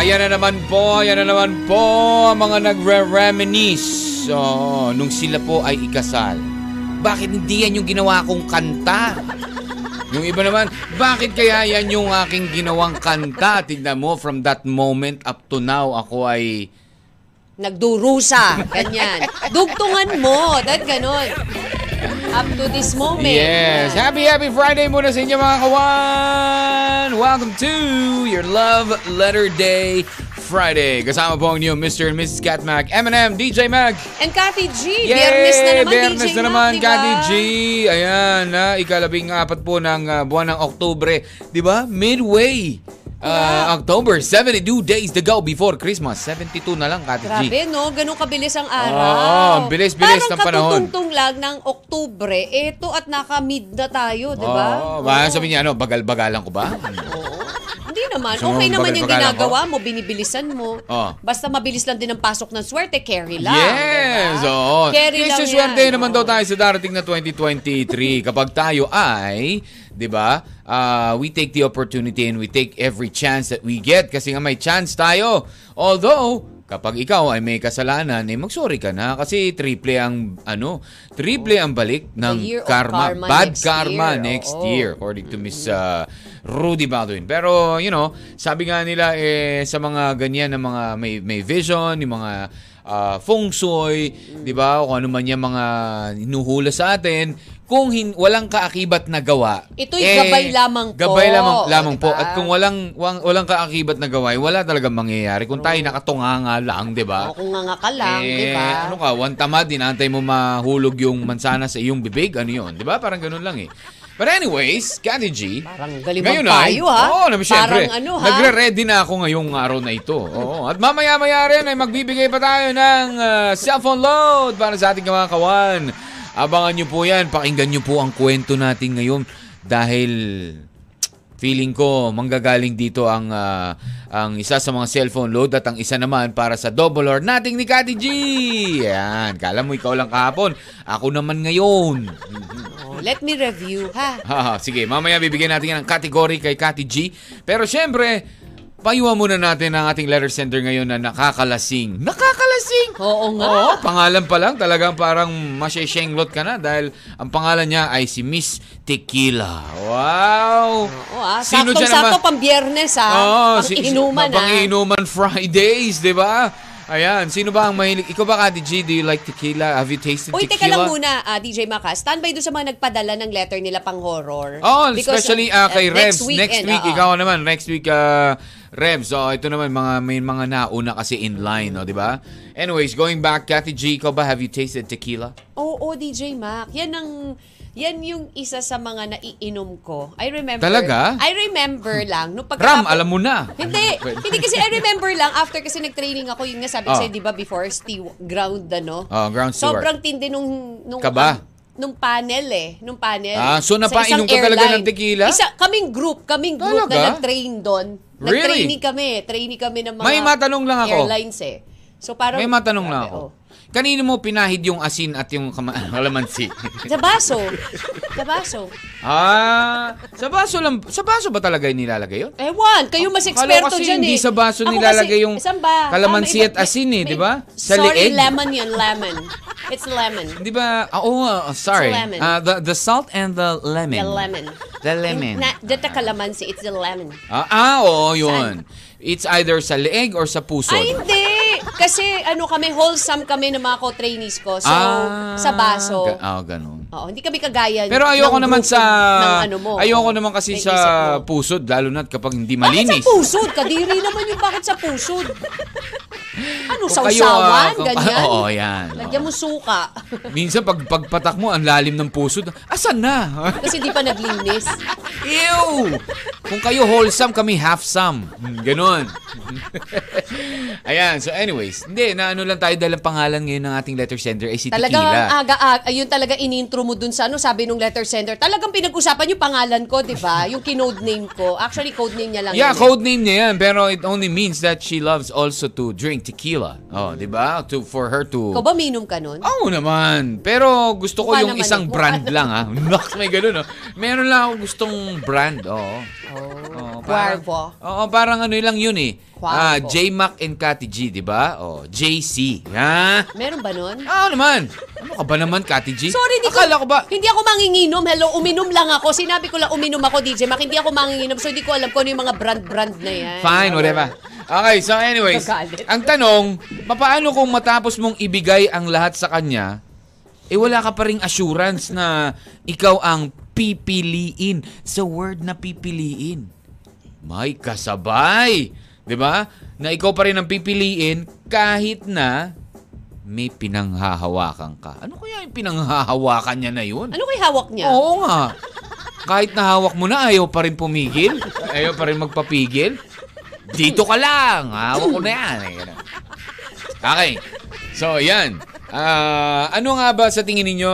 Ayan na naman po, ayan na naman po ang mga nagre-reminisce so, nung sila po ay ikasal. Bakit hindi yan yung ginawa kong kanta? Yung iba naman, bakit kaya yan yung aking ginawang kanta? Tignan mo, from that moment up to now, ako ay... Nagdurusa, ganyan. Dugtungan mo, dahil ganon. Up to this moment. Yes! Happy, happy Friday muna sa inyo mga kawan! Welcome to your Love Letter Day Friday. Kasama po ang inyo, Mr. and Mrs. Catmac, Eminem, DJ Mag. And Kathy G, Yay! biyernes na naman, Biyernes DJ na naman, Mac, diba? Kati G. Ayan, na ikalabing apat po ng ah, buwan ng Oktubre. Di ba? Midway. Ah, October, 72 days to go before Christmas. 72 na lang, Kati G. Grabe, no? Ganun kabilis ang araw. Oo, bilis-bilis ng panahon. Parang katutungtong lang ng Oktubre, eto at naka-mid na tayo, di ba? Oo, baka sabihin niya, ano, bagal-bagalan ko ba? Hindi naman. So, okay naman yung ginagawa mo, binibilisan mo. Oo. Basta mabilis lang din ang pasok ng swerte, carry lang. Yes! diba? Oo. Carry lang Isuswerte yan. naman daw tayo sa darating na 2023 kapag tayo ay, di ba, ah, we take the opportunity and we take every chance that we get kasi nga may chance tayo. Although, kapag ikaw ay may kasalanan, eh magsorry ka na kasi triple ang, ano, triple ang balik ng karma. karma Bad next karma year. next Oo. year according to Miss ah, Rudy Baldwin. Pero, you know, sabi nga nila eh, sa mga ganyan na mga may, may vision, yung mga ah, feng shui, di ba? O ano man yung mga hinuhula sa atin, kung hin- walang kaakibat na gawa. Ito'y gabay lamang po. Gabay lamang, lamang O, po. diba? At kung walang, walang, walang kaakibat na gawa, eh, wala talagang mangyayari. Kung tayo nakatunganga lang, di ba? O, kung nga ka lang, eh, di ba? Ano ka, one tamad, dinantay mo mahulog yung mansana sa iyong bibig, ano yun? Di ba? Parang ganun lang eh. But anyways, Kati G, Parang galing ngayon magpayo, ha? Oo, naman syempre. Parang ano, ha? Nagre-ready na ako ngayong araw na ito. Oo. At mamaya-maya rin ay magbibigay pa tayo ng ah, cellphone load para sa ating mga kawan. Abangan nyo po yan. Pakinggan nyo po ang kwento natin ngayon dahil feeling ko manggagaling dito ang ah, ang isa sa mga cellphone load at ang isa naman para sa double or nating ni Kati G. Yan. Kala mo ikaw lang kahapon. Ako naman ngayon. Oh, let me review, ha? Haha, sige, mamaya bibigyan natin yan ng category kay Kati G. Pero syempre, payuhan muna natin ang ating letter sender ngayon na nakakalasing. Nakakalasing! Oo nga. Oo, pangalan pa lang talagang parang masya-shenglot ka na dahil ang pangalan niya ay si Miss Tequila. Wow! Oo, ah. Sino dyan Saktong-sakto naman? pang biyernes, ha? Oo, pang si- inuman, pang ha? inuman Fridays, di ba? Ayan, sino ba ang mahilig? Ikaw ba, Kati G, do you like tequila? Have you tasted Uy, teka tequila? lang muna, ah, DJ Maka. Standby doon sa mga nagpadala ng letter nila pang horror. Oh, Because, especially uh, uh, kay uh, Revs. Next, weekend, week, oo. ikaw naman. Next week, uh, Revs. So, ito naman, mga, may mga nauna kasi in line, no, di ba? Anyways, going back, Kathy G, ikaw ba, have you tasted tequila? Oo, DJ Mac. Yan ang yan yung isa sa mga naiinom ko. I remember. Talaga? I remember lang. Nung Ram, pagkatapos- alam mo na. Hindi. hindi kasi I remember lang after kasi nag-training ako, yun nga sabi ko Oh. sa'yo, di ba, before stew, ground, ano? Oh, ground steward. Sobrang tindi nung, nung, Kaba? nung panel eh. Nung panel. Ah, so napainom ka talaga ng tequila? Isa, kaming group, kaming group Talaga? na nag-train doon. Really? Nag-training kami. Training kami ng mga May matanong lang ako. airlines eh. So parang, May matanong lang ako. oh. Kanino mo pinahid yung asin at yung kama- kalamansi? Sa baso. Sa baso. ah, sa baso lang. Sa baso ba talaga yung nilalagay yun? Ewan, kayo mas Akala eksperto kasi dyan eh. hindi sa baso Ako nilalagay kasi- yung saan ba? kalamansi Ah, may- at asin eh, may- di ba? Sa Sorry, leeg? lemon yun, lemon. It's lemon. Di ba? ah, oh, ah, sorry. It's a lemon. Ah, the, the salt and the lemon. The lemon. The lemon. Na, data kalamansi, it's the lemon. Ah, ah oo, yun. It's either sa leeg or sa puso. Ay, hindi. Kasi ano kami, wholesome kami ng mga co-trainees ko. So, Ah, sa baso. ga- Ah, ganun. Oo, hindi kami kagaya Pero ayoko naman sa ng ano mo. ayoko naman kasi sa pusod lalo na kapag hindi Bakit malinis. sa pusod? Kadiri naman yung bakit sa pusod. Ano, Kung kayo, sausawan? kung- Ganyan? Oo, yan. Lagyan mo suka. Minsan pag pagpatak mo ang lalim ng pusod. Asan na? Kasi di pa naglinis. Ew! Kung kayo wholesome, kami half-some. Hmm, Ganon. Ayan, so anyways, hindi, na ano lang tayo dahil ang pangalan ngayon ng ating letter sender ay si Talagang Tequila. ang aga, aga, ayun talaga inintro mo dun sa ano, sabi nung letter sender. Talagang pinag-usapan yung pangalan ko, di ba? Yung kinode name ko. Actually, code name niya lang Yeah, yun. eh. code name niya yan, pero it only means that she loves also to drink tequila. Oh, di ba? To, for her to... Ikaw ba minom ka nun? Oo naman. Pero gusto ko Mukha yung naman isang eh. Mukha brand lang ha. Nox, may ganun oh. Meron lang ako gustong brand. Oo. Oo, parang- Cuervo. Oo, parang ano lang yun eh. Cuervo. Ah, J-Mac and Cathy G, di ba? Oh, JC. Ha? Meron ba nun? Oo naman. Ano ka ba naman, Cathy G? Sorry, hindi Akala ko ba? Hindi ako manginginom. Hello, uminom lang ako. Sinabi ko lang uminom ako, DJ Mac. Hindi ako manginginom. So, hindi ko alam kung ano yung mga brand-brand na yan. Fine, whatever. Okay, so anyways, Nagalit. ang tanong, papaano kung matapos mong ibigay ang lahat sa kanya, eh wala ka pa ring assurance na ikaw ang pipiliin sa word na pipiliin. May kasabay. 'Di ba? Na ikaw pa rin ang pipiliin kahit na may pinanghahawakan ka. Ano kaya yung pinanghahawakan niya na yun? Ano kay hawak niya? Oo nga. Kahit nahawak mo na, ayaw pa rin pumigil. Ayaw pa rin magpapigil. Dito ka lang. Hawak ko na yan. Okay. So, yan. Ah, ano nga ba sa tingin ninyo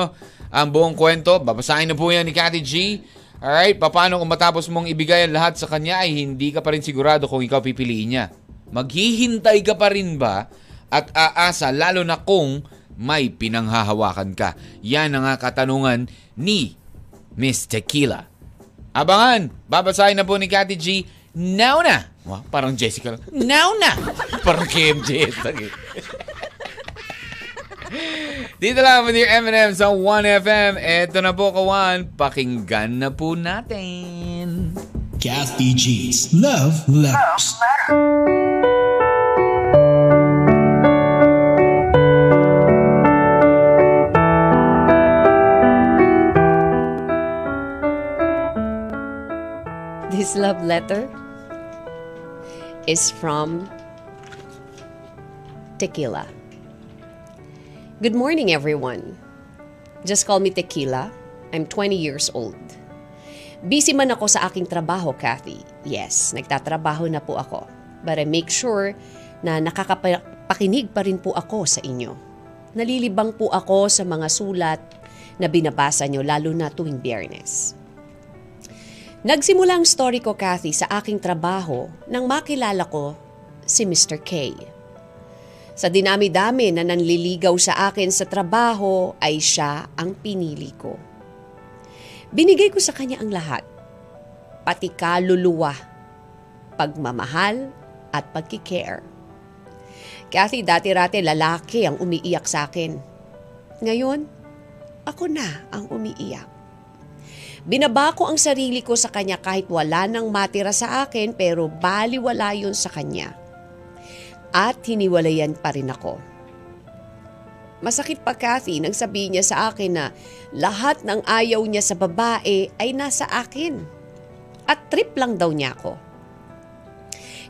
ang buong kwento? Babasahin na po yan ni Cathy G. Alright, paano kung matapos mong ibigay ang lahat sa kanya ay hindi ka pa rin sigurado kung ikaw pipiliin niya? Maghihintay ka pa rin ba at aasa lalo na kung may pinanghahawakan ka? Yan ang nga katanungan ni Miss Tequila. Abangan, babasahin na po ni Cathy G. Now na! Wow, parang Jessica lang. Now na! parang KMJ. Dito lang with your M&M sa 1FM. Eto na po, kawan. Pakinggan na po natin. Kathy G's Love Letters. This love letter is from Tequila. Good morning, everyone. Just call me Tequila. I'm 20 years old. Busy man ako sa aking trabaho, Kathy. Yes, nagtatrabaho na po ako. But I make sure na nakakapakinig pa rin po ako sa inyo. Nalilibang po ako sa mga sulat na binabasa nyo lalo na tuwing biyernes. Nagsimula ang story ko, Kathy, sa aking trabaho nang makilala ko si Mr. K. Sa dinami-dami na nanliligaw sa akin sa trabaho ay siya ang pinili ko. Binigay ko sa kanya ang lahat, pati kaluluwa, pagmamahal at pagkikare. Kathy, dati-rati lalaki ang umiiyak sa akin. Ngayon, ako na ang umiiyak. Binaba ko ang sarili ko sa kanya kahit wala nang matira sa akin pero baliwala yun sa kanya. At hiniwalayan pa rin ako. Masakit pa Kathy nang sabihin niya sa akin na lahat ng ayaw niya sa babae ay nasa akin. At trip lang daw niya ako.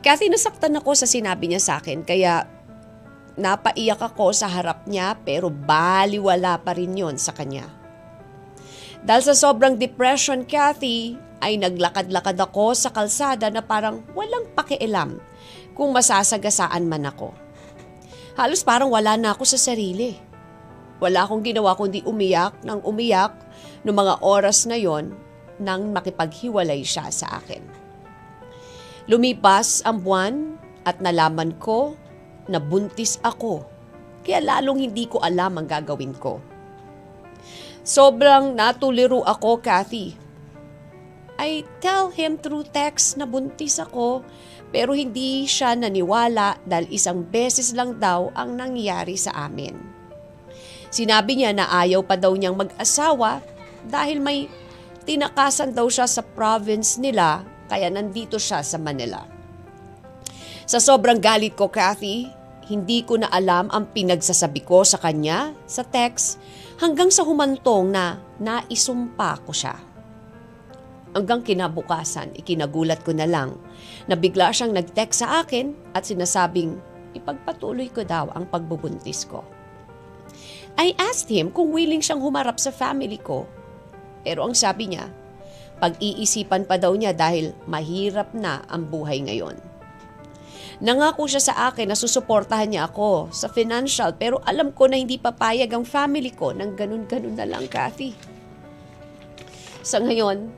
Kathy, nasaktan ako sa sinabi niya sa akin kaya napaiyak ako sa harap niya pero baliwala pa rin yon sa kanya. Dahil sa sobrang depression, Kathy, ay naglakad-lakad ako sa kalsada na parang walang pakialam kung masasagasaan man ako. Halos parang wala na ako sa sarili. Wala akong ginawa kundi umiyak nang umiyak noong mga oras na yon nang makipaghiwalay siya sa akin. Lumipas ang buwan at nalaman ko na buntis ako. Kaya lalong hindi ko alam ang gagawin ko. Sobrang natuliro ako, Kathy. I tell him through text na buntis ako pero hindi siya naniwala dahil isang beses lang daw ang nangyari sa amin. Sinabi niya na ayaw pa daw niyang mag-asawa dahil may tinakasan daw siya sa province nila kaya nandito siya sa Manila. Sa sobrang galit ko, Kathy, hindi ko na alam ang pinagsasabi ko sa kanya sa text hanggang sa humantong na naisumpa ko siya. Hanggang kinabukasan, ikinagulat ko na lang na bigla siyang nag-text sa akin at sinasabing ipagpatuloy ko daw ang pagbubuntis ko. I asked him kung willing siyang humarap sa family ko. Pero ang sabi niya, Pag-iisipan pa daw niya dahil mahirap na ang buhay ngayon. Nangako siya sa akin na susuportahan niya ako sa financial pero alam ko na hindi papayag ang family ko ng ganun-ganun na lang, Kathy. Sa ngayon,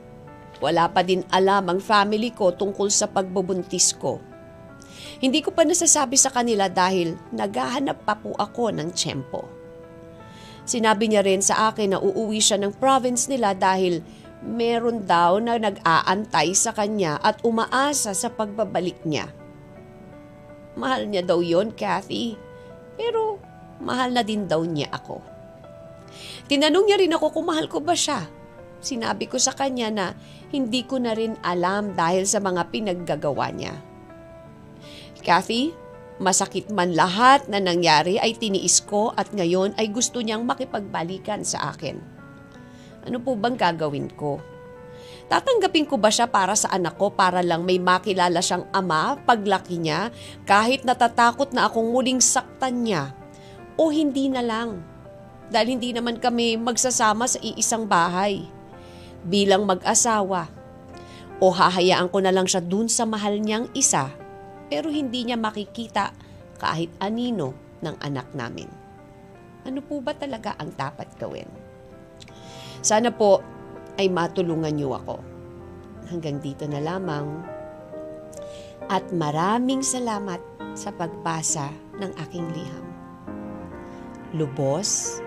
wala pa din alam ang family ko tungkol sa pagbubuntis ko. Hindi ko pa nasasabi sa kanila dahil naghahanap pa po ako ng tiyempo. Sinabi niya rin sa akin na uuwi siya ng province nila dahil meron daw na nag-aantay sa kanya at umaasa sa pagbabalik niya. Mahal niya daw yon, Kathy. Pero mahal na din daw niya ako. Tinanong niya rin ako kung mahal ko ba siya. Sinabi ko sa kanya na hindi ko na rin alam dahil sa mga pinaggagawa niya. Kathy, masakit man lahat na nangyari ay tiniis ko at ngayon ay gusto niyang makipagbalikan sa akin. Ano po bang gagawin ko? Tatanggapin ko ba siya para sa anak ko para lang may makilala siyang ama paglaki niya kahit natatakot na akong muling saktan niya? O hindi na lang? Dahil hindi naman kami magsasama sa iisang bahay. Bilang mag-asawa. O hahayaan ko na lang siya dun sa mahal niyang isa pero hindi niya makikita kahit anino ng anak namin. Ano po ba talaga ang dapat gawin? Sana po ay matulungan niyo ako. Hanggang dito na lamang. At maraming salamat sa pagbasa ng aking liham. Lubos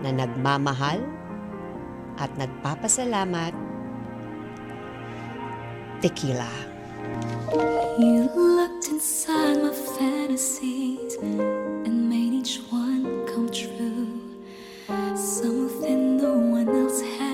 na nagmamahal at nagpapasalamat. Tequila. You looked inside my fantasies and made each one come true. Something no one else had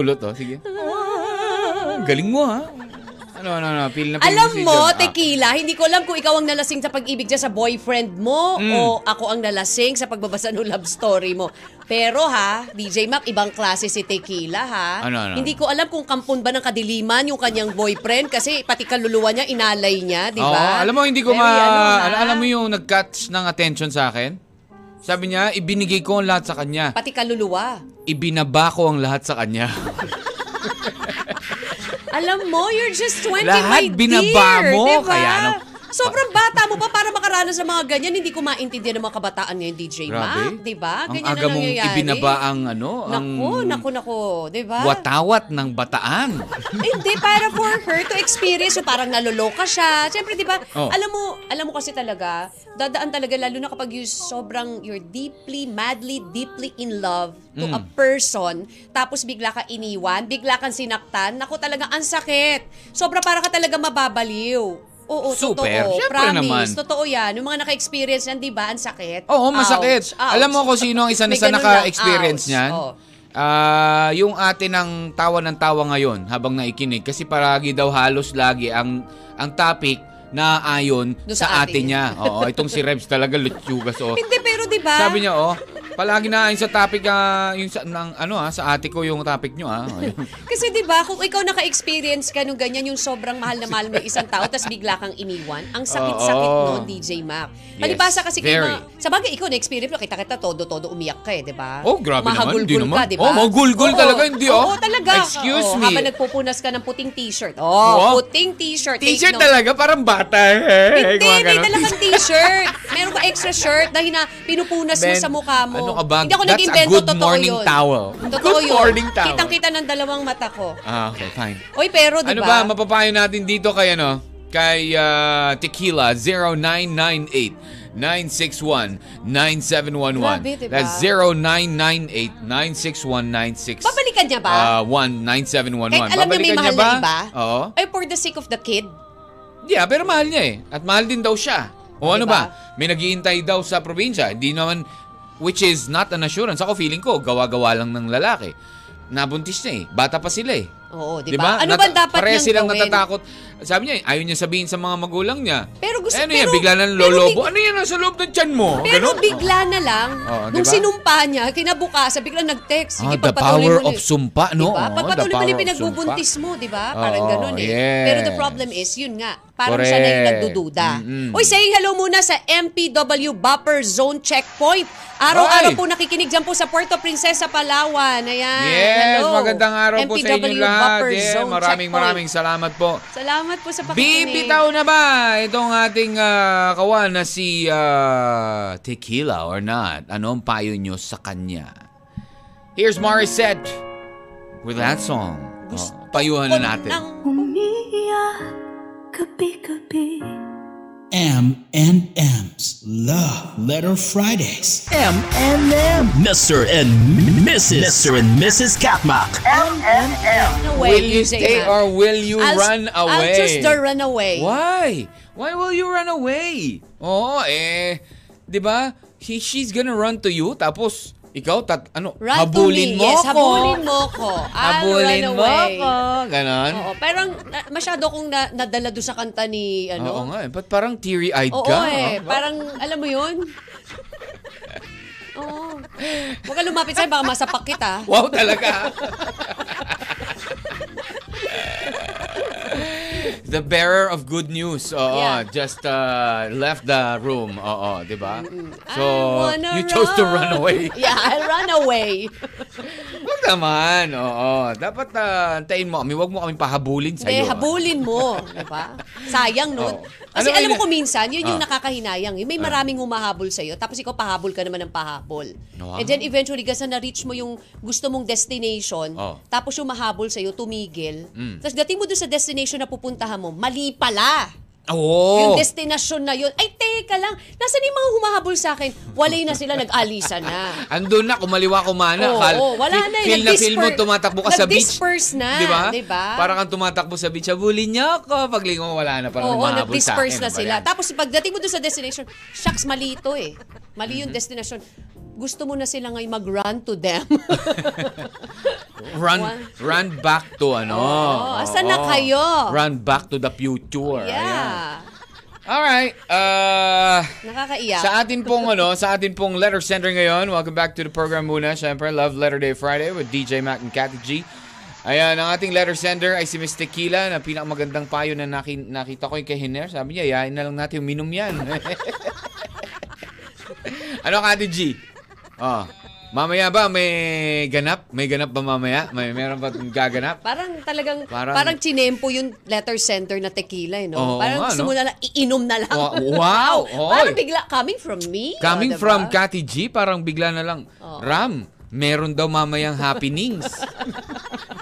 kulot, oh. Sige. Galing mo, ha? Ano, ano, ano? Feel na feel Alam mo, John. Ah. tequila, hindi ko alam kung ikaw ang nalasing sa pag-ibig dyan sa boyfriend mo Mm. o ako ang nalasing sa pagbabasa ng love story mo. Pero ha, DJ Mac, ibang klase si tequila ha. Ano, ano? Hindi ko alam kung kampon ba ng kadiliman yung kanyang boyfriend kasi pati kaluluwa niya, inalay niya, di Oo, ba? alam mo, hindi ko Very ma... ano, alam mo yung nag-catch ng attention sa akin? Sabi niya, ibinigay ko ang lahat sa kanya. Pati kaluluwa. Ibinaba ko ang lahat sa kanya. Alam mo, you're just 20, Lahat my dear. binaba mo, diba? kaya ano? Sobrang bata mo pa para makaranas ng mga ganyan. Hindi ko maintindihan ng mga kabataan ngayon, DJ Grabe. Mac. Di ba? Ang Ganyan aga na mong nangyayari. ibinaba ang ano, ang Naku, naku, naku. Di ba? watawat ng bataan. Hindi, para for her to experience. So parang naloloka siya. Siyempre, di ba? Oh. Alam mo, alam mo kasi talaga, dadaan talaga, lalo na kapag you sobrang, you're deeply, madly, deeply in love to Mm. a person, tapos bigla ka iniwan, bigla kang sinaktan, naku talaga, ang sakit. Sobra para ka talaga mababaliw. Oo, Super. totoo. Siyempre Promise. naman. Totoo yan. Yung mga naka-experience yan, di ba? Ang sakit. Oo, masakit. Ouch, ouch. Alam mo kung sino ang isa na May sa ganun naka-experience lang, niyan? ouch. Oh. Ah, yung ate ng tawa ng tawa ngayon habang naikinig kasi paragi daw halos lagi ang ang topic na ayon Doon sa, sa ate ate niya. Oo, itong si Rebs talaga lutsugas oh. Hindi, pero di ba? Sabi niya, oh, palagi na ayon sa topic ah, yung sa, ng, ano ah, sa ate ko yung topic niyo ah. Kasi 'di ba, kung ikaw naka-experience ka nung ganyan yung sobrang mahal na mahal mo yung isang tao tapos bigla kang iniwan, ang sakit-sakit Oo. noon, DJ Mac. Yes, Palibasa kasi mga, sa bagay ikaw na-experience mo, kita-kita todo-todo umiyak ka eh, 'di ba? Oh, grabe naman, Mahagulgul hindi naman. ka, 'di ba? Oh, mahagulgul Oo. talaga, hindi, oh. Oo, talaga. Excuse Oo, me. Habang nagpupunas ka ng puting t-shirt. Oh, Wow. puting t-shirt. T-shirt note. talaga parang bata. Hindi, Mga may ganon. talagang t-shirt. Meron ka extra shirt na hina, pinupunas mo Ben, sa mukha mo. ano ka ba? Hindi ako That's a good totoo morning yun. towel. Totoo Good yun. morning towel. Kitang-kita ng dalawang mata ko. Ah, okay, fine. Oy, pero di Ano ba? mapapayo natin dito kay ano? Kay ah, Tequila 0998 961 9711. Grabe, diba? That's 0998 961 96 Babalikan niya ba? Ah, 19711. Kahit alam niya may Babalikan mahal ba? na iba? Oo. Ay, for the sake of the kid? Yeah, pero mahal niya eh. At mahal din daw siya. O ano Diba? ba? May naghihintay daw sa probinsya. Hindi naman, which is not an assurance. Ako feeling ko, gawa-gawa lang ng lalaki. Nabuntis niya eh. Bata pa sila eh. Oo, di Di ba? Ano Nata- ba dapat Pareha niyang silang gawin? natatakot. Sabi niya, ayaw niya sabihin sa mga magulang niya. Pero gusto- eh, ano yan, pero- bigla na pero lolobo. big- ano yan, nasa loob ng tiyan mo? Pero Ganon? bigla na lang, Oo, nung diba? sinumpa niya, kinabukasan, biglang nag-text. Ah, Sige, the pagpatuloy power mo of sumpa, no? Diba? Oo, Pagpatuloy the mo power yung of pinagbubuntis mo, di ba? Parang Oo, ganun eh. yes. Pero the problem is, yun nga, parang siya na yung nagdududa. Mm-mm. Uy, saying hello muna sa MPW Buffer Zone Checkpoint. Araw-araw Ay! po nakikinig dyan po sa Puerto Princesa, Palawan. Ayan, Yes, hello. magandang araw po sa inyo MPW. Buffer Yeah, Zone maraming Checkpoint. maraming salamat po. Salamat po sa pakikinig. Bibitaw na ba itong ating ah, kawan na si ah, Tequila or not? Ano ang payo nyo sa kanya? Here's Morissette with that song. Oh, payuhan na natin. Umiiyak gabi-gabi M and M's Love Letter Fridays. M and M. Mr. and Mrs. Mr. and Mrs. Katmak. M&M. No way, Will you stay or will you I'll- run away? I'll choose the run away. Why? Why will you run away? Oo, eh, 'di ba? He, she's gonna run to you tapos ikaw tat ano, Run habulin mo yes, ako. habulin mo ko. Habulin mo ako. Ganon. Oo, parang na- masyado kong na, nadala doon sa kanta ni ano. Oo nga, eh. Ba't parang teary-eyed Oo ka? eh, ah? parang alam mo 'yun? Oo. Huwag ka lumapit sa'yo, baka masapak kita. Wow, talaga. The bearer of good news. Oo, Yeah. just uh, left the room. Oo, 'di ba? So, I you chose to run away. Yeah, I'll run away. Huwag naman. Oo, dapat uh, antayin mo kami. Huwag mo kami pahabulin sa Hindi, iyo. habulin mo. Diba? Sayang, no? Oo. Kasi Ano alam mo kung minsan, yun yung Ah. nakakahinayang. Yung may maraming humahabol sa'yo, tapos ikaw pahabol ka naman ng pahabol. Wow. And then eventually, kasi na-reach mo yung gusto mong destination, Oh. tapos yung mahabol sa'yo, tumigil. Mm. Tapos dating mo doon sa destination na pupuntahan mo, mali pala. Oo. Yung destination na yun. Ay, teka lang. Nasaan yung mga humahabol sa akin? Walay na sila, nag-alisa na. Andun na, kumaliwa kumana. Oo, Kal- oo, wala na eh. Feel na feel mo tumatakbo ka sa beach. nag-disperse na, Di ba? di ba? Para kang tumatakbo sa beach. Habulin niyo ako. Paglingon mo, wala na. Parang Oo, humahabol sa nag-disperse akin. na Ano sila. Tapos pagdating mo doon sa destination, shucks, mali ito eh. Mali yung destination. gusto mo na sila ngayon mag-run to them. Run One. run back to ano. Oo, asan na Oo. kayo? Run back to the future. Ayan. yeah. All right. Uh, Nakakaiyak. sa atin pong ano, sa atin pong letter sender ngayon. Welcome back to the program muna. Siyempre, Love Letter Day Friday with DJ Mac and Cathy G. Ayan, ang ating letter sender ay si Miss Tequila na pinakamagandang payo na naki- nakita ko yung kay Hiner. Sabi niya, yain na lang natin uminom yan. ano, Cathy G? Oh, mamaya ba may ganap? May ganap ba mamaya? May meron ba gaganap? Parang talagang, Parang- parang, chinempo yung letter center na tequila, eh, no? Oo parang nga, gusto no? mo na lang, iinom na lang. Wa- wow! Oy. Parang bigla, coming from me. Coming oh, diba? from Cathy G, parang bigla na lang, Oo. Ram, meron daw mamayang happenings.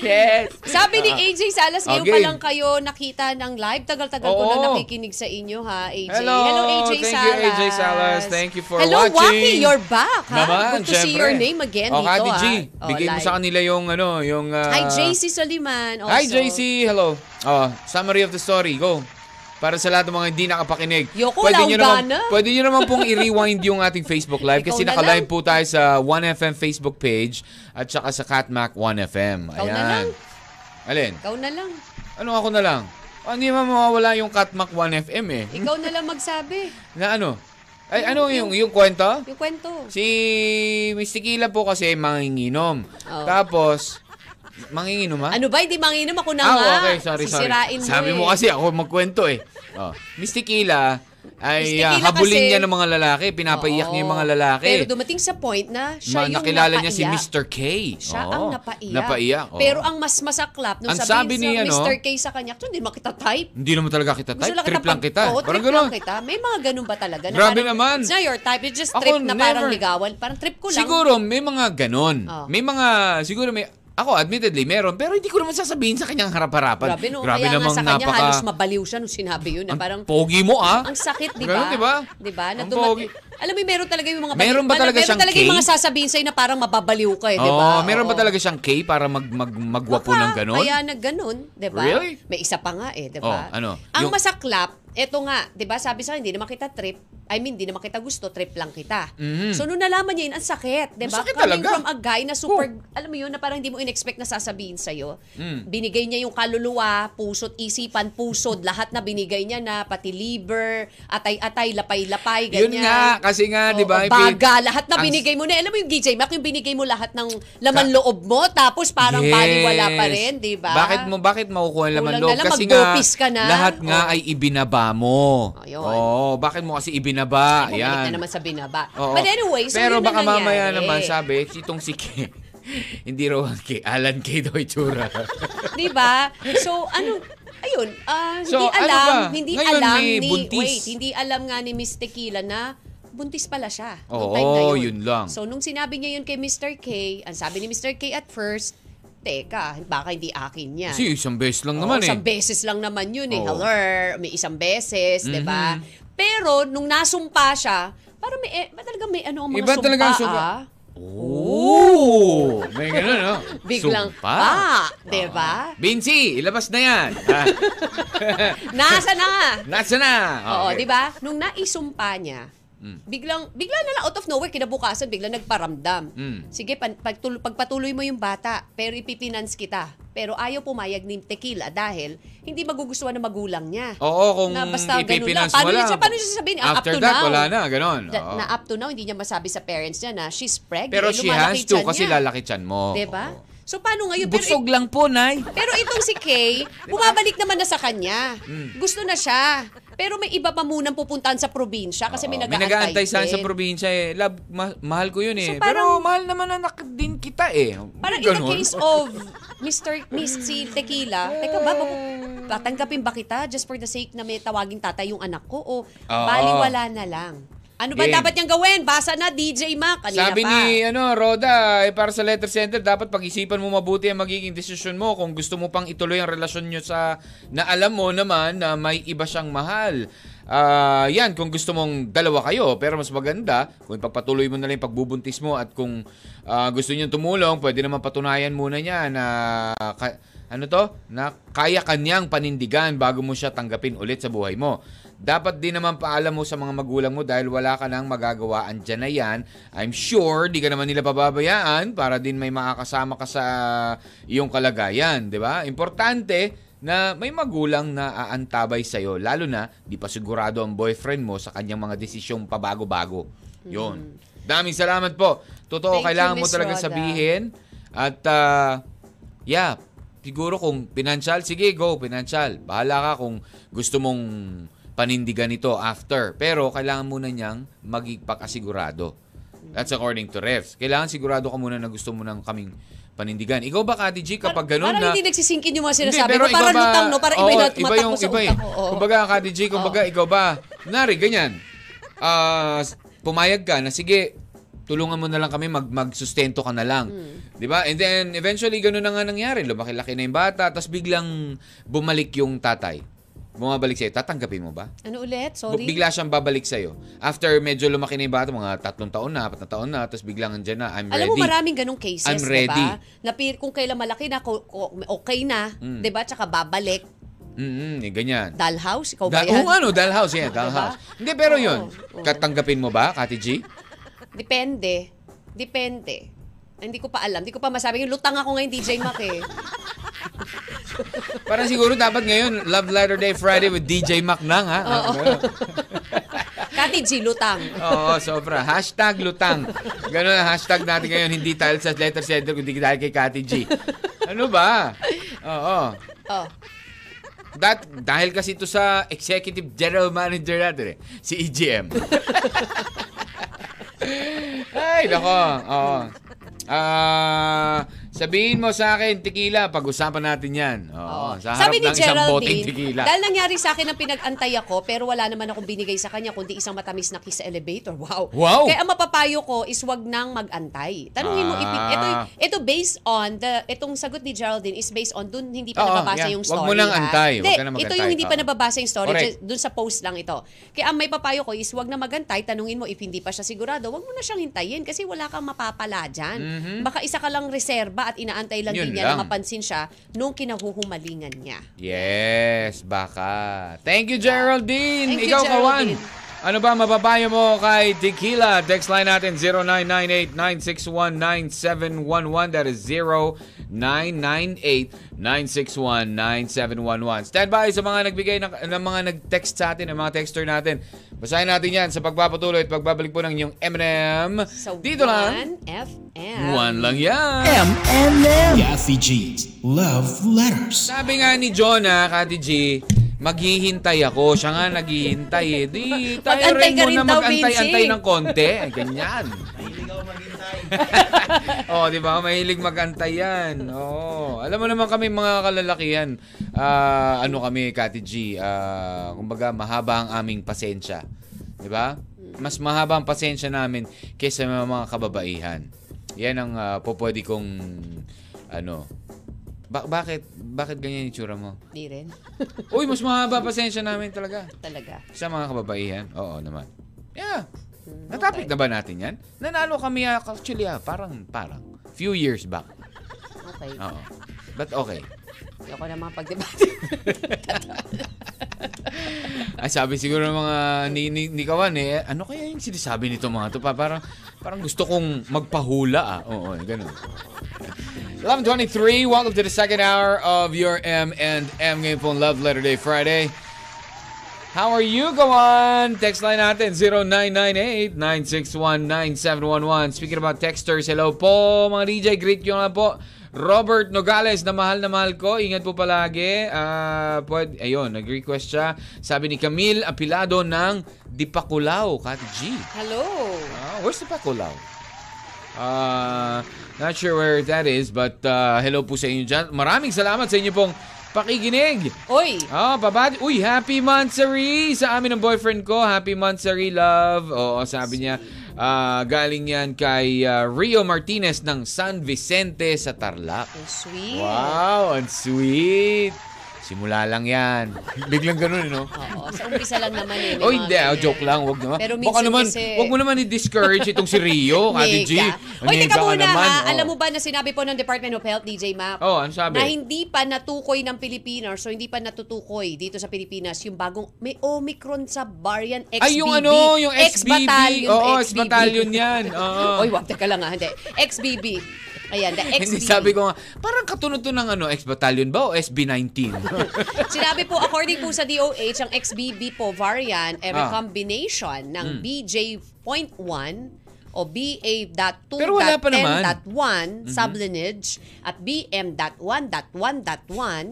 yes. Sabi ni AJ Salas, ngayon Okay. pa lang kayo nakita ng live. Tagal-tagal ko na nakikinig sa inyo, ha, AJ. Hello. AJ Thank you, Salas. AJ Salas. Thank you for Hello, watching. Waki, you're back, ha? Naman, Good to see syempre. your name again oh, dito, Cathy G, ha? Oh, bigay mo sa kanila yung ano, yung... uh, Hi, JC Soliman. Also. Hi, JC. Hello. Oh, summary of the story. Go. Para sa lahat ng mga hindi nakapakinig. Yoko, pwede nyo naman, laugana. pwede nyo naman pong i-rewind yung ating Facebook Live kasi na naka-live po tayo sa 1FM Facebook page at saka sa Catmac 1FM. Ikaw na lang. Alin? Ikaw na lang. Ano ako na lang? Oh, hindi man mawawala yung Catmac 1FM eh. Ikaw na lang magsabi. Na ano? Ay, ano yung, yung kwento? Yung kwento. Si Miss Tequila po kasi manginginom. Oh. Tapos, manginginom ha? Ano ba? Hindi manginom ako na ah, nga. okay. Sorry, sorry. Sisirain Sabi eh. mo kasi ako magkwento eh. Oh. Miss Tequila, ay Tequila habulin kasi- niya ng mga lalaki. Pinapaiyak Oo. niya yung mga lalaki. Pero dumating sa point na siya Ma- yung nakilala niya si napaiyak. Mr. K. Siya Oo. ang napaiyak. Napaiyak. oo. Pero ang mas masaklap, nung Ang sabi sa ni, ano, Mr. K sa kanya, "Actually, hindi makita type. Hindi naman talaga kita type. Trip lang kita. Oo, Parang trip lang kita. May mga ganun ba talaga? Na Grabe parang, naman. It's not your type. It's just Ako, trip na parang never. ligawan. Parang trip ko lang. Siguro may mga ganon. Oh. May mga siguro may ako admittedly meron pero hindi ko naman sasabihin sa kanyang harap-harapan. Grabe no. Kaya nga namang sa kanya napaka halos mabaliw siya nung sinabi yun. Na ang parang, pogi mo ah. ang sakit, di Ganun, ba? di ba? Di ba? Na Ang pogi. Alam mo, meron talaga yung mga Meron ba talaga meron siyang talaga yung K? mga sasabihin sa'yo na parang mababaliw ka eh, di Oo, ba? meron ba Oo. talaga siyang K para mag, mag magwapo Baka, ng ganon? Kaya nagganon, 'di ba? Really? May isa pa nga eh, 'di ba? Oh, ano? Ang Yung- masaklap, eto nga, 'di ba? Sabi sa akin, hindi naman kita trip. I mean, hindi naman kita gusto, trip lang kita. Mhm. So nung nalaman niya yun, ang sakit, 'di ba? Coming talaga. from a guy na super, alam mo yun, na parang hindi mo in-expect na sasabihin sa Mm. Binigay niya yung kaluluwa, puso't isipan, pusod, lahat na binigay niya na pati liver, atay-atay, lapay-lapay, ganyan. Yun nga, kasi nga, di ba, baga, lahat na binigay mo na. Alam mo yung DJ Mac, yung binigay mo lahat ng laman loob mo, tapos parang baliwala pa rin, di ba? Bakit mo bakit makukuha laman loob? Kasi nga ka na. lahat nga Oh. ay ibinaba mo. Ayun. Oo, bakit mo kasi ibinaba? Bumalik Yan. na naman sa binaba. Oo. But anyway, so Pero yun na baka mamaya nangyari. naman sabi, itong si K, hindi raw ang K, Alan K daw itsura. Di ba? So, ano, ayun, ah, hindi So, ano alam, ba? hindi Ngayon alam may ni, buntis. wait, hindi alam nga ni Miss Tequila na buntis pala siya. nung Oo, time na yun lang. So, nung sinabi niya yun kay Mr. K, ang sabi ni Mr. K at first, teka, baka hindi akin yan. Kasi isang beses lang Oo, naman eh. Isang beses lang naman yun eh. Oo. Hello, may isang beses, di ba? Mhm. Pero, nung nasumpa siya, parang may, eh, ba talaga may ano ang mga Iba sumpa, talaga ang sumpa. ah? Oh, may ganun, no? Biglang, Sumpa. ah, di ba? Vinci, ilabas na yan. Ah, Nasa na. Nasa na. Oo, Okay. di ba? Nung naisumpa niya, Mm. biglang, bigla na lang out of nowhere, kinabukasan, biglang nagparamdam. Mm. Sige, pan, pagtul- pagpatuloy mo yung bata, pero ipipinance kita. Pero ayaw pumayag ni Tequila dahil hindi magugustuhan ng magulang niya. Oo, kung na basta ganun lang. ipipinance Paano mo niya, lang. siya- paano niya sasabihin? Ah, After up to that, now. wala na, ganon. Da- na up to now, hindi niya masabi sa parents niya na she's pregnant. Pero eh, she has to kasi niya. lalaki tiyan mo. Diba? Oo. So, paano ngayon? Pero Busog lang po, Nay. pero itong si Kay, bumabalik naman na sa kanya. Hmm. Gusto na siya. Pero may iba pa munang pupuntahan sa probinsya kasi may Oo, nag-aantay nag-aantay sa, sa probinsya eh. Love, ma- mahal ko yun eh. So, parang- Pero mahal naman anak din kita eh. Parang in the case of Mr. Miss si Tequila, teka ba, babu- tatanggapin ba kita just for the sake na may tawaging tatay yung anak ko o baliwala na lang? Ano ba Game. dapat niyang gawin? Basa na, DJ Mac. Kanina Sabi pa. ni ano, Roda, eh, para sa letter center, dapat pag-isipan mo mabuti ang magiging desisyon mo kung gusto mo pang ituloy ang relasyon nyo sa na alam mo naman na may iba siyang mahal. Ah, yan, kung gusto mong dalawa kayo, pero mas maganda kung ipagpatuloy mo na lang yung pagbubuntis mo at kung ah, gusto niyo tumulong, pwede naman patunayan muna niya na ka- ano to? Na kaya kanyang panindigan bago mo siya tanggapin ulit sa buhay mo. Dapat din naman paalam mo sa mga magulang mo dahil wala ka nang magagawa. Andyan na yan. I'm sure, di ka naman nila pababayaan para din may makakasama ka sa iyong kalagayan. di ba? Importante na may magulang na aantabay sa'yo. Lalo na, di pa sigurado ang boyfriend mo sa kanyang mga desisyong pabago-bago. Yun. Daming salamat po. Totoo, Thank you, kailangan mo Miss talaga Roda. sabihin. At, ah, yeah, siguro kung pinansyal, sige, go, pinansyal. Bahala ka kung gusto mong panindigan ito after. Pero kailangan muna niyang magpakasigurado. That's according to refs. Kailangan sigurado ka muna na gusto mo ng kaming panindigan. Ikaw ba, Kati G, kapag ganun parang na... hindi nagsisingkin yung mga Hindi, sinasabi pero mo. Parang ba- lutang, no? Parang iba yung iba tumatakbo yung, sa iba utak yung, ko. Oo. Kumbaga, Kati G, kumbaga, ikaw ba, nari, ganyan, ah, pumayag ka na, sige, tulungan mo na lang kami, mag, magsustento ka na lang. Hmm. Di ba? And then, eventually, ganun na nga nangyari. Lumaki-laki na yung bata, tapos biglang bumalik yung tatay. Bumabalik sa'yo. Tatanggapin mo ba? Ano ulit? Sorry? Bigla siyang babalik sa'yo. After medyo lumaki na yung bata, mga tatlong taon na, apat na taon na, tapos biglang andyan na, I'm Alam ready. mo, maraming ganong cases, I'm di ready. ba? Na kung kailan malaki na, okay na, Mm. di ba? Tsaka babalik. Mm-mm, eh, ganyan. Dollhouse, ikaw ba yan? Oo, ano, Dollhouse, yeah, Dollhouse. Hindi, pero Oo, yun, oo. katanggapin mo ba, Kati G? Depende. Depende. Hindi ko pa alam. Hindi ko pa masabi. Lutang ako ngayon, DJ Mac eh. Parang siguro dapat ngayon, Love Letter Day Friday with DJ Mac Nang, ha? Oo. Kati G, lutang. Oo, sobra. Hashtag lutang. Ganun ang hashtag natin ngayon, hindi dahil sa letter center, kundi dahil kay Kati G. Ano ba? Oo. Oh. That, dahil kasi ito sa executive general manager natin eh, si EGM. Ay, nako. Oo. Ah, sabihin mo sa akin, tequila, pag-usapan natin yan. Oo, sa harap Sabi ni ng isang boteng Geraldine, tequila. dahil nangyari sa akin ang pinag-antay ako, pero wala naman akong binigay sa kanya, kundi isang matamis na kiss sa elevator. Wow. Wow. Kaya ang mapapayo ko is wag nang mag-antay. Tanungin mo, Ah. ipi- ito, ito based on, the itong sagot ni Geraldine is based on, dun hindi pa Oo, nababasa yeah. yung Wag story. mo nang ha? antay. Wag Hindi, ka na ito mag-antay. yung hindi pa Oo. nababasa yung story, Correct. just dun sa post lang ito. Kaya ang may papayo ko is wag na magantay, tanungin mo if hindi pa siya sigurado, wag mo na siyang hintayin kasi wala kang mapapala dyan. Baka isa ka lang reserba at inaantay lang. Yun din niya lang. na mapansin siya nung kinahuhumalingan niya. Yes, baka. Thank you, Geraldine. Thank you, Ikaw, Kawan. Geraldine. Ano ba mababayo mo kay Tequila? Text line natin 0998-961-9711. That is 0998-961-9711. Stand by sa mga nagbigay ng, ng mga nag-text sa atin, ng mga texter natin. Basahin natin yan sa pagpapatuloy at pagbabalik po ng inyong M&M. Sa Dito lang. 1FM. One lang yan. M&M. G's Love Letters. Sabi nga ni Jonah, Kati G, maghihintay ako. Siya nga naghihintay eh. Di, tayo rin ka muna mag-antay-antay ng konti. Ganyan. oh, di ba? Mahilig mag-antay yan. Oh. Alam mo naman kami mga kalalakihan, ah, ano kami, Kati G, ah, kumbaga mahaba ang aming pasensya. Di ba? Mas mahaba ang pasensya namin kaysa mga, kababaihan. Yan ang ah, po pwede kong ano, ba- bakit bakit ganyan yung tsura mo? Di rin. Uy, mas mahaba pasensya namin talaga. Talaga. Sa mga kababaihan. Oo naman. Yeah. Hmm, Natapik na ba natin yan? Nanalo kami ah, actually ah, parang, parang. Few years back. Okay. Oo. But okay. Ayoko na mga pagdebate. Ay, sabi siguro ng mga ni, ni, ni Kawan eh, ano kaya yung sinasabi nito mga to? Pa, parang, parang gusto kong magpahula ah. Oo, eh, ganun. 11.23, welcome to the second hour of your M and M Game Phone Love Letter Day Friday. How are you, Kawan? Text line natin, 0998-961-9711. Speaking about texters, hello po mga DJ, greet nyo nga po. Robert Nogales, na mahal na mahal ko. Ingat po palagi. Ah, pwede, ayun, nag-request siya. Sabi ni Camille Apilado ng Dipakulaw, Kat G. Hello. Ah, where's Dipakulaw? Uh, not sure where that is, but uh, hello po sa inyo dyan. Maraming salamat sa inyo pong pakikinig. Oy. Oh, babati. Uy, happy Mansari sa amin ng boyfriend ko. Happy Mansari, love. Oo, sabi niya, ah, galing yan kay ah, Rio Martinez ng San Vicente sa Tarlac. Ang sweet. Wow, ang sweet. Simula lang yan. Biglang ganun, no? Oo, sa umpisa lang naman eh. Oh, hindi. ah, ganyan. joke lang. Wag naman. Pero Baka minsan naman, kasi- wag mo naman i-discourage itong si Rio, Ate G. Mega. Oy, Nega teka ka muna naman, ha. oh. Alam mo ba na sinabi po ng Department of Health, DJ Map, Oh, ano sabi? na hindi pa natukoy ng Pilipinas so hindi pa natutukoy dito sa Pilipinas yung bagong may Omicron sa variant XBB. Ay, yung ano, yung XBB. Ex-battalion. Oo, ex-battalion yan. Oo. Oy, wag teka lang ha. Hindi. XBB. Ayan, the XB. Hindi sabi ko nga, parang katunod to ng ano, X-Battalion ba o SB19? Sinabi po, according po sa DOH, ang XBB po variant eh, ay recombination ah. ng mm. BJ.1 o BA.2.10.1 mm-hmm. sublineage at BM.1.1.1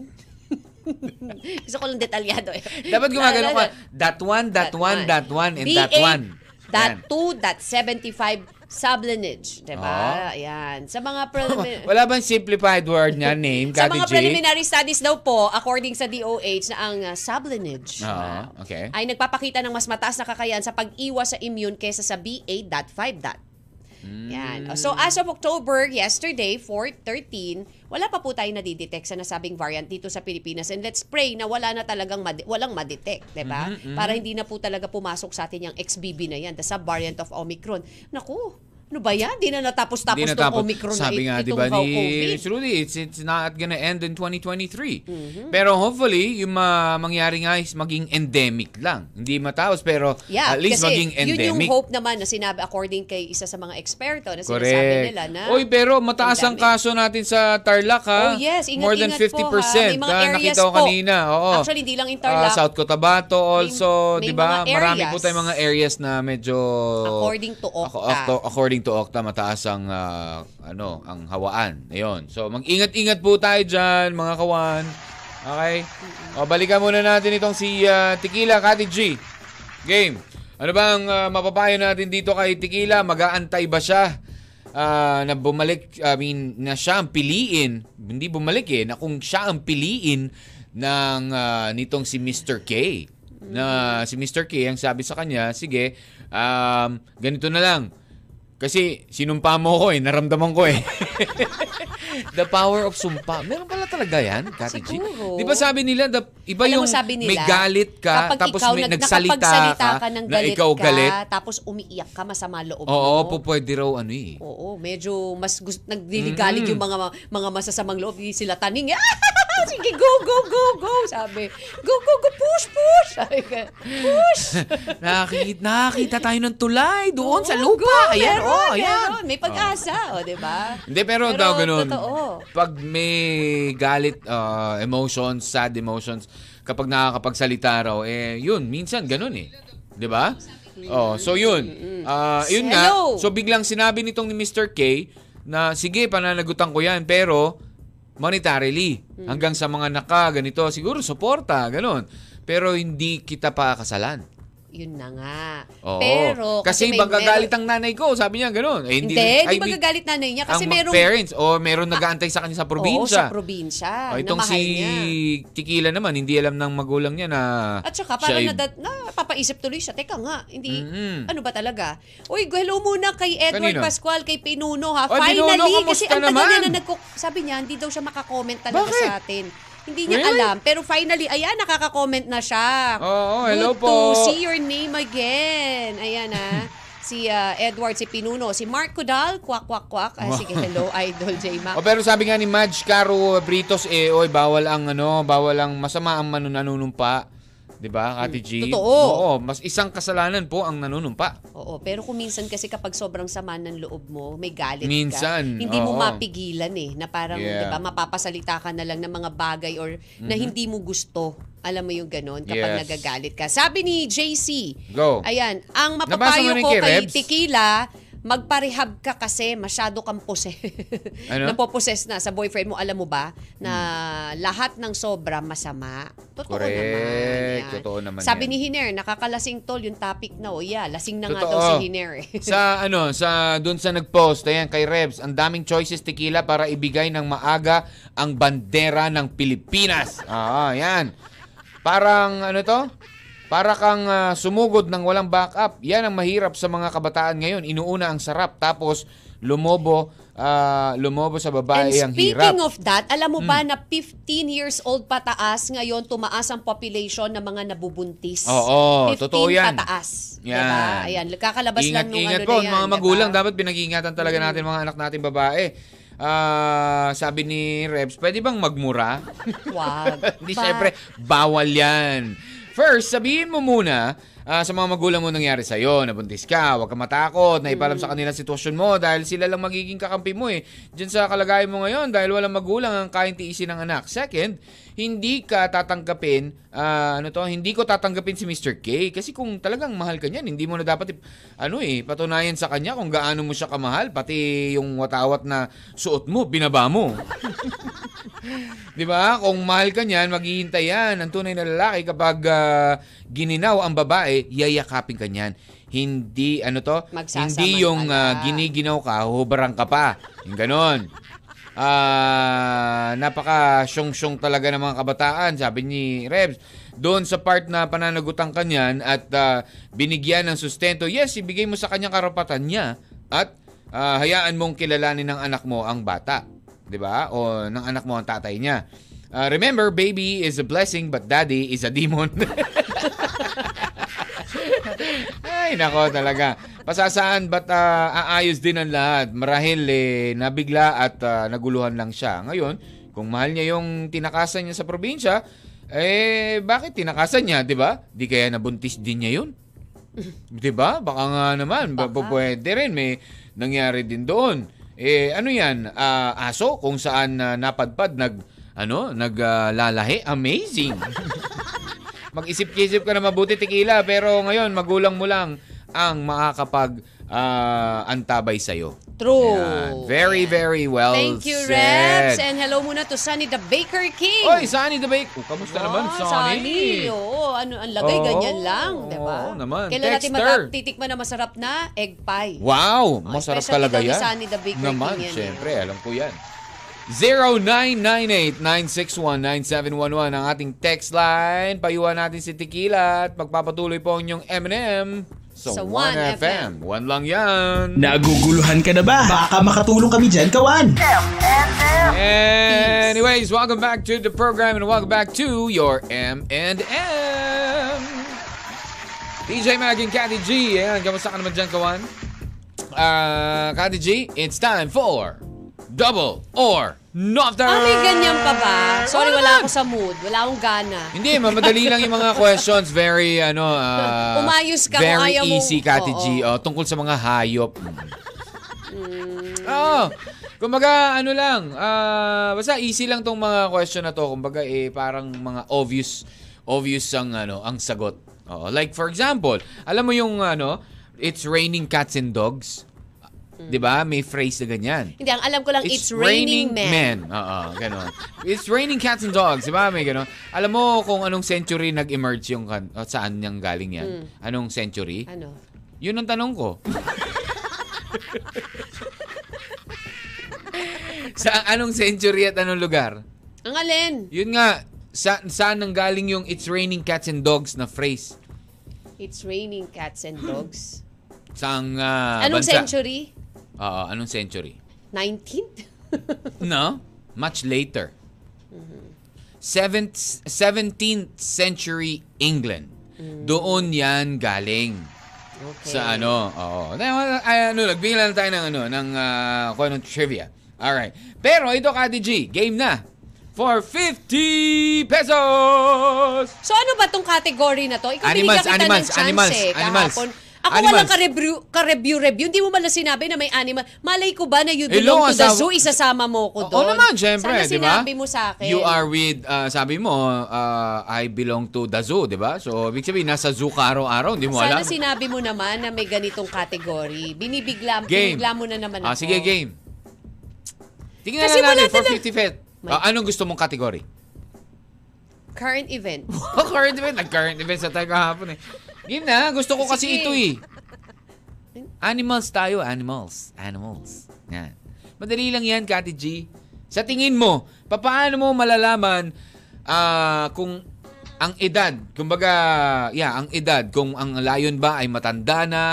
Gusto ko lang detalyado eh. Dapat gumagano ka. That one, that one, that one, and that one. That 2.75 Sublinage, di ba? Oh. Ah. Ayan. Sa mga preliminary... Wala bang simplified word na name, Sa mga G? preliminary studies daw po, according sa DOH, na ang ah, uh, sublinage oh, ah, uh, diba? okay. ay nagpapakita ng mas mataas na kakayahan sa pag-iwas sa immune kaysa sa BA.5. Hmm. Yan. So as of October, yesterday, 4.13, wala pa po tayo nadidetect sa nasabing variant dito sa Pilipinas. And let's pray na wala na talagang mad- walang madetect, di ba? Mm-hmm, Para hindi na po talaga pumasok sa atin yung XBB na yan, the subvariant of Omicron. Naku, ano ba yan? Di na natapos-tapos Hindi tong natapos. Omicron Sabi na nga, di itong ba, ni COVID. Miss Rudy, it's, it's not gonna end in 2023. Mm-hmm. Pero hopefully, yung ma- mangyari nga is maging endemic lang. Hindi matapos, pero Yeah, at least maging endemic. yun yung hope naman na sinabi according kay isa sa mga eksperto na sinasabi Correct. nila na Oy, pero mataas ang endemic. kaso natin sa Tarlac, ha? Oh yes, ingat-ingat More than 50%. po ha. May mga areas nakita ko po. kanina. Oo. Actually, hindi lang in Tarlac. South Cotabato also, 'di ba? Marami po tayong mga areas na medyo According to Ako- Okta. According to Okta mataas ang ah, ano, ang hawaan. Ayun. So mag-ingat-ingat po tayo diyan, mga kawan. Okay? O balikan muna natin itong si ah, Tequila Kati G. Game. Ano ba ang ah, mapapayo natin dito kay Tequila? Mag-aantay ba siya? ah, na bumalik, I mean, na siya ang piliin, hindi bumalik eh, na kung siya ang piliin ng ah, nitong si Mr. K. Na si Mr. K ang sabi sa kanya, sige, um, ganito na lang. Kasi sinumpa mo ko eh, naramdaman ko eh. the power of sumpa. Meron pala talaga yan, Kati G. Siguro. Di ba sabi nila, the, iba Alam yung mo, sabi nila, may galit ka, kapag tapos ikaw may nag- nagsalita nakapagsalita ka, ng na galit ikaw ka, galit. tapos umiiyak ka, masama loob Oo, mo. po pwede raw ano eh. Oo, medyo mas gusto, nagdiligalig Mm. yung mga mga masasamang loob. Sila taning, "Ah, sige, go, go, go, go, sabi. Go, go, go, push, push. Sabi ka, push. nakakita, nakakita tayo ng tulay doon sa Oo, lupa. go, ayan, meron, oh, ayan. meron. May pag-asa, o, di ba? Hindi, pero, Pero daw ganun. totoo. Pag may galit, uh, emotions, sad emotions, kapag nakakapagsalita raw, eh, yun, minsan ganun eh. Di ba? Oh, so yun. Ah, yun nga. So biglang sinabi nitong ni Mr. K na sige, pananagutan ko yan, pero monetarily. Hmm. Hanggang sa mga naka, ganito, siguro suporta, ganun. Pero hindi kita pa kasalan. Yun na nga. Oo. Pero, kasi, may magagalit ang nanay ko, sabi niya ganun. Eh, Hindi, ay, hindi magagalit nanay niya. Kasi ang merong... parents o meron nag-aantay sa kanya sa Oo, probinsya. sa probinsya. O, na itong si niya. Tequila naman, hindi alam ng magulang niya na At saka siya parang ay- nadat, na, papaisip tuloy siya. Teka nga, hindi, Mm-mm. ano ba talaga? Uy, hello muna kay Edward Kanino? Pascual, kay Pinuno ha. Oy, Finally, Pinuno, kasi ang tagal niya na nagko, sabi niya, hindi daw siya makakomment talaga Bakit? sa atin. Hindi niya Really? alam. Pero finally, ayan, nakaka-comment na siya. Oo, hello Good po. to see your name again. Ayan ha. si ah, Edward, si Pinuno, si Mark Cudal, kwak, kwak, kwak. Ah, sige, hello, Idol J. Mac. O pero sabi nga ni Madge Caro Britos, eh, oy, bawal ang ano, bawal ang masama ang manunanumpa. 'Di ba, Kati G? Hmm, Totoo. Oo, mas isang kasalanan po ang nanunumpa. Oo, pero kung minsan kasi kapag sobrang sama ng loob mo, may galit Minsan, ka. Hindi mo oo. mapigilan eh, na parang, Yeah. 'di ba, mapapasalita ka na lang ng mga bagay or na hindi mo gusto. Alam mo yung ganun kapag. Yes. nagagalit ka. Sabi ni JC, Go. ayan, ang Nabasa mapapayo rin ko kay kay Rebs? Tequila, magparehab ka kasi masyado kang pose. Ano? Napoposes na sa boyfriend mo. Alam mo ba na lahat ng sobra masama? Totoo Correct. naman. yan. Totoo naman Sabi yan. ni Hiner, nakakalasing tol yung topic na. O yeah, lasing na nga Totoo. daw si Hiner. eh. sa ano, sa doon sa nag-post, ayan kay Rebs, ang daming choices tequila para ibigay ng maaga ang bandera ng Pilipinas. Ah, yan. Parang ano to? Para kang ah, sumugod ng walang backup. Yan ang mahirap sa mga kabataan ngayon. Inuuna ang sarap tapos lumobo ah, lumobo sa babae And ang hirap. speaking of that, alam mo ba na 15 years old pataas ngayon tumaas ang population ng mga nabubuntis? Oo, 15 totoo yan. pataas. Yan. Diba? Ayan, kakalabas ingat, lang nung ingat ano po, na yan. mga diba? magulang, dapat pinag-iingatan talaga natin mga anak natin babae. Ah, sabi ni Rebs, pwede bang magmura? Wag. Hindi, Ba- syempre, bawal yan. First, sabihin mo muna ah, sa mga magulang mo nangyari sa'yo, nabuntis ka, huwag ka matakot, na ipalam sa kanila ang sitwasyon mo dahil sila lang magiging kakampi mo eh. Diyan sa kalagayan mo ngayon dahil walang magulang ang kayang tiisin ng anak. Second, hindi ka tatanggapin, ah, ano to, hindi ko tatanggapin si Mr. K kasi kung talagang mahal ka niyan, hindi mo na dapat ano eh, patunayan sa kanya kung gaano mo siya kamahal, pati yung watawat na suot mo, binaba mo. Di ba? Kung mahal ka niyan, maghihintay yan. Ang tunay na lalaki kapag ah, gininaw ang babae, yayakapin ka niyan. Hindi, ano to? Hindi yung ah, giniginaw ka, hubarang ka pa. Yung ganon. Ah, napaka syong-syong talaga ng mga kabataan, sabi ni Rebs. Doon sa part na pananagutan ka niyan at ah, binigyan ng sustento, yes, ibigay mo sa kanyang karapatan niya at ah, hayaan mong kilalanin ng anak mo ang bata. 'Di ba? O ng anak mo ang tatay niya. Ah, remember, baby is a blessing but daddy is a demon. Ay, nako talaga. Pasasaan ba't ah, aayos din ang lahat? Marahil eh, nabigla at ah, naguluhan lang siya. Ngayon, kung mahal niya yung tinakasan niya sa probinsya, eh, bakit tinakasan niya, di ba? Di kaya nabuntis din niya yun? Di ba? Baka nga naman, ba, Baka. pwede rin. May nangyari din doon. Eh, ano yan? Ah, aso kung saan ah, napadpad, nag, ano, naglalahi? Amazing! Mag-isip-isip ka na mabuti tequila, pero ngayon, magulang mo lang ang makakapag ah, antabay sa'yo. True. Yan. Very, very well Thank you, said. Reps. And hello muna to Sunny the Baker King. Oy, Sunny the Bake. Oh, kamusta naman, Ah, Sunny? Oo, ano, ang lagay, Oo, ganyan lang, di ba? oo naman. Kailan natin Texter. matap- titikman na masarap na egg pie. Wow, masarap specialty talaga yan. Sunny the Baker Naman, King yan, eh. syempre, alam ko yan. 0998-961-9711 ang ating text line. Payuhan natin si Tequila at magpapatuloy po ang inyong M&M sa, Sa 1FM. 1FM. One lang yan. Naguguluhan ka na ba? Baka makatulong kami dyan, kawan. M&M. Anyways, welcome back to the program and welcome back to your M&M. DJ Mag and Cathy G. Ayan, kamusta ka naman dyan, Kawan? Ah, Cathy G, it's time for Double or Nothing! Ah, may ganyan pa ba? Sorry, Oo wala naman. ako sa mood. Wala akong gana. Hindi, mamadali lang yung mga questions. Very, ano, ah, Umayos ka kung very ayaw mong- easy, Oo. G. Oh, tungkol sa mga hayop. Oo. Kumbaga, ano lang, ah, basta easy lang tong mga question na to. Kumbaga, eh, parang mga obvious, obvious ang, ano, ang sagot. Oo. Like, for example, alam mo yung, ano, it's raining cats and dogs. Di ba? May phrase na ganyan. Hindi, ang alam ko lang, it's, raining, men. Oo, ganon. It's raining cats and dogs, di ba? May ganon. Alam mo kung anong century nag-emerge yung, kan- saan niyang galing yan? Anong century? Ano? Yun ang tanong ko. sa anong century at anong lugar? Ang alin? Yun nga, sa, saan nang galing yung it's raining cats and dogs na phrase? It's raining cats and dogs. Saang ah, Anong bansa? century? Oo, anong century? 19th? No, much later. Mm-hmm. Seventh, 17th century England. Doon yan galing. Mm. Okay. Sa ano, oo. Na- ay, ano, nagbigay lang tayo ng ano, ng uh, kung anong trivia. Alright. Pero ito, Kati G, game na. For 50 pesos! So ano ba tong category na to? Ikaw Animals, binigyan kita animals, ng chance animals, eh, animals. Ako Animals. walang ka-review, ka-review-review. Hindi mo mala sinabi na may animal. Malay ko ba na you Hello, belong to the asawa- zoo, isasama mo ko Oo doon? naman, syempre, Sana di ba? sinabi mo sa akin. You are with, uh, sabi mo, uh, I belong to the zoo, di ba? So, ibig sabihin, nasa zoo ka araw-araw, hindi mo Sana alam. sinabi mo naman na may ganitong category. Binibigla, Game. binibigla mo na naman Ah, ako. sige, game. Tingnan Kasi na natin for na- 50 fet. May- Ah, anong gusto mong category? Current event. current event. Nag-current event sa tayo kahapon eh. Game na. Gusto ko kasi Sige. ito eh. Animals tayo. Animals. Animals. Yan. Madali lang yan, Kati G. Sa tingin mo, papaano mo malalaman ah, kung ang edad, kumbaga, yeah, ang edad, kung ang lion ba ay matanda na,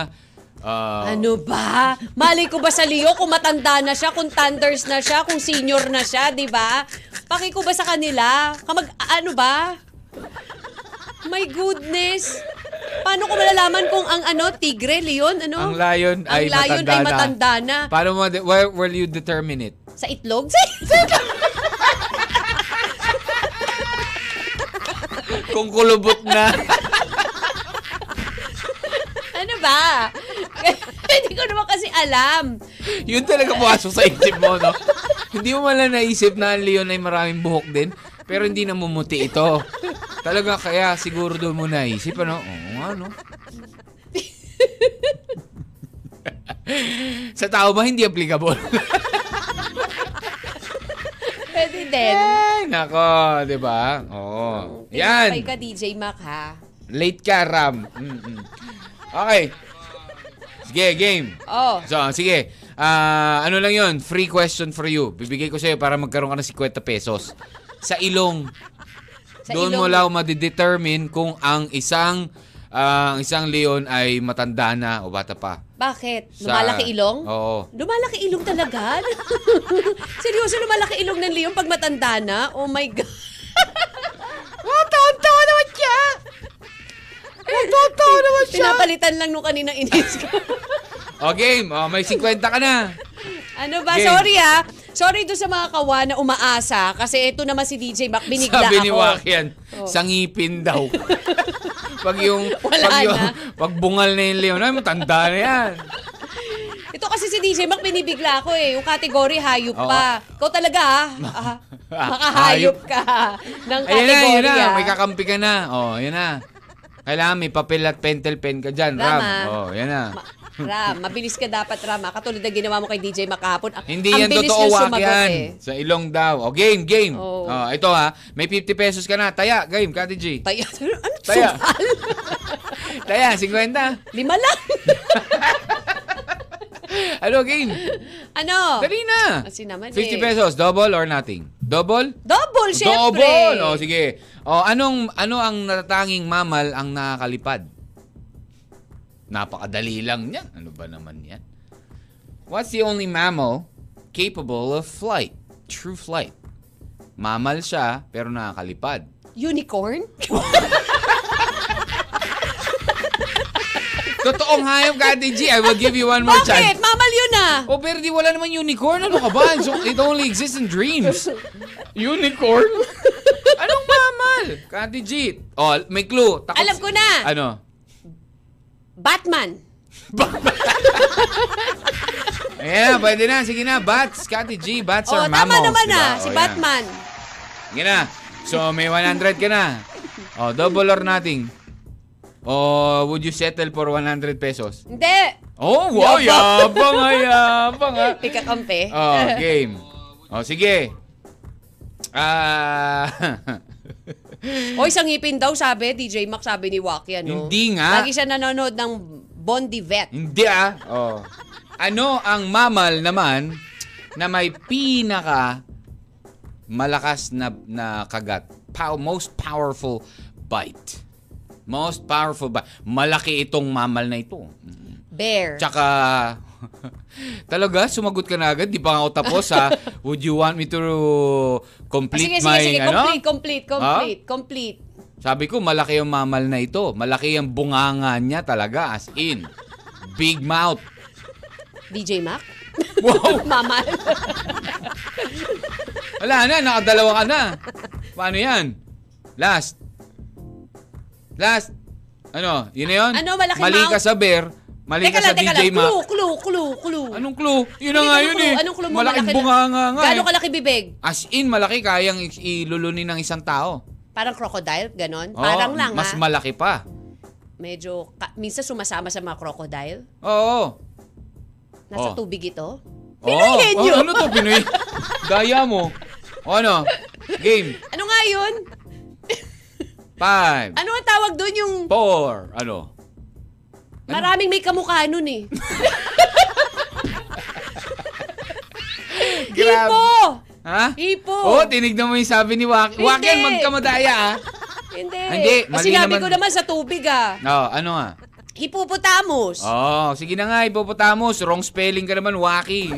Ah, Ano ba? Malay ko ba sa Leo kung matanda na siya, kung thunders na siya, kung senior na siya, di ba? Paki ko ba sa kanila? Kamag, ano ba? My goodness. Paano ko malalaman kung ang ano, tigre, leon, ano? ang lion Ang ay lion matanda ay na. matanda na. Paano mo, where will you determine it? Sa itlog? Sa itlog. Kung kulubot na. ano ba? Hindi ko naman kasi alam. Yun talaga pumasok sa isip mo, no? hindi mo man lang naisip na ang leon ay maraming buhok din, pero hindi namumuti ito. Talaga kaya siguro doon mo naisip, ano? Oo nga, no? sa tao ba hindi applicable? Pwede din. Ay, nako, di ba? Oo. Yan. Tinapay ka, DJ Mac, ha? Late ka, Ram. Mm-mm. Okay. Sige, game. Oh. So, sige. Ah, ano lang yon Free question for you. Bibigay ko sa'yo para magkaroon ka ng 50 pesos. Sa ilong. Sa doon ilong. mo lang madidetermine kung ang isang ah, ang isang leon ay matanda na o bata pa. Bakit? Sa- Lumalaki ilong? Oo. Lumalaki ilong talaga? Seryoso, lumalaki ilong ng Leon pag matanda na? Oh my God. Matanda naman siya! Matanda naman Pinapalitan lang nung kanina inis ko. O game, o, may 50 ka na. Ano ba? Game. Sorry ah. Sorry doon sa mga kawa na umaasa kasi ito naman si DJ Mac, binigla Sabi ako. ni Wakian, Oh. sa ngipin daw. pag yung, Wala pag yung, na. pag bungal na yung leon, ay matanda na yan. Ito kasi si DJ Mac, binibigla ako eh. Yung category, hayop Oo. pa. Ikaw talaga ah. ah makahayop ka ng Ayun na, category yun na. ah. May kakampi ka na. Oh, yun na. Kailangan may papel at pentel pen ka dyan, Ram. Rama. O, oh, yan na. Ma- Ram, mabilis ka dapat, Ram. ah. Katulad na ginawa mo kay DJ Mac kahapon. Ang- Hindi ang yan bilis totoo, niyang wak sumagot yan. eh. Sa ilong daw. O, game, game. Oh. Oh, ito ha. May 50 pesos ka na. Taya, game, Kati G. Taya, ano? Taya. Taya, 50. Lima lang. Ano, game? ano? Dali na. Kasi naman 50 eh. pesos, double or nothing? Double? Double, syempre. Double! O, sige. O, anong, ano ang natatanging mamal ang nakakalipad? Napakadali lang niyan. Ano ba naman yan? What's the only mammal capable of flight? True flight. Mammal siya, pero nakakalipad. Unicorn? Totoong hayop ka, Ate G. I will give you one more Bakit? chance. Mamal yun ah. Oh, pero di wala naman unicorn. Ano ka ba? So, it only exists in dreams. Unicorn? Anong mamal? Kati G. Oh, may clue. Takot Alam ko na. Ano? Batman. Ayan, pwede na. Sige na. Bats. Kati G. Bats Oh, are tama mammals. naman diba? ah. Si Oh. Batman. Sige na. So, may 100 ka na. Oh, double or nothing. Oh, would you settle for 100 pesos? Hindi. Oh, wow. Yabang, ah, yabang, ah. Ikakampi. Oh, game. Oh, sige. Ah... O isang ngipin daw sabi, DJ Mac sabi ni Waki ano. Hindi nga. Lagi siya nanonood ng Bondi Vet. Hindi ah. Oh. Ano ang mamal naman na may pinaka malakas na na kagat? Pow- most powerful bite. Most powerful bite. Malaki itong mamal na ito. Bear. Tsaka talaga sumagot ka na agad. Di pa ako tapos ha. Would you want me to complete sige, sige, my sige. ano? Complete, complete, complete, complete. Sabi ko, malaki yung mamal na ito. Malaki yung bunganga niya talaga, as in. Big mouth. DJ Mac? Wow! Mamal. Wala na, nakadalawa ka na. Paano yan? Last. Last. Ano, yun na yun? Ano, malaki Mali ka mouth? sa bear, mali teka ka sa lang, teka DJ lang. Mac. Clue, clue, clue, clue. Anong clue? Yun na nga anong yun clue? eh. Anong clue mo? Malaking Malaki na- bunganga nga Gano'ng eh. kalaki bibig? As in, malaki kayang i- ilulunin ng isang tao. Parang crocodile, ganon? Oo, Parang lang Mas ha? malaki pa. Medyo, ka- minsan sumasama sa mga crocodile. Oo. Nasa Oh. tubig ito. Oo. Pinoy Oh, ano to, Pinoy? Daya mo. O ano? Game. Ano nga yun? Five. Ano ang tawag doon yung Four. Ano? Maraming may kamukha nun eh? Hipo! Ha? Hipo! Oo, tinignan mo yung sabi ni Waki. Hindi. Waki, magkamadaya ah. Hindi. Hindi, Kasi mali sinabi naman. ko naman sa tubig ah. Oo, ano nga? Hippopotamus. Oh, sige na nga, hippopotamus. Wrong spelling ka naman, waki.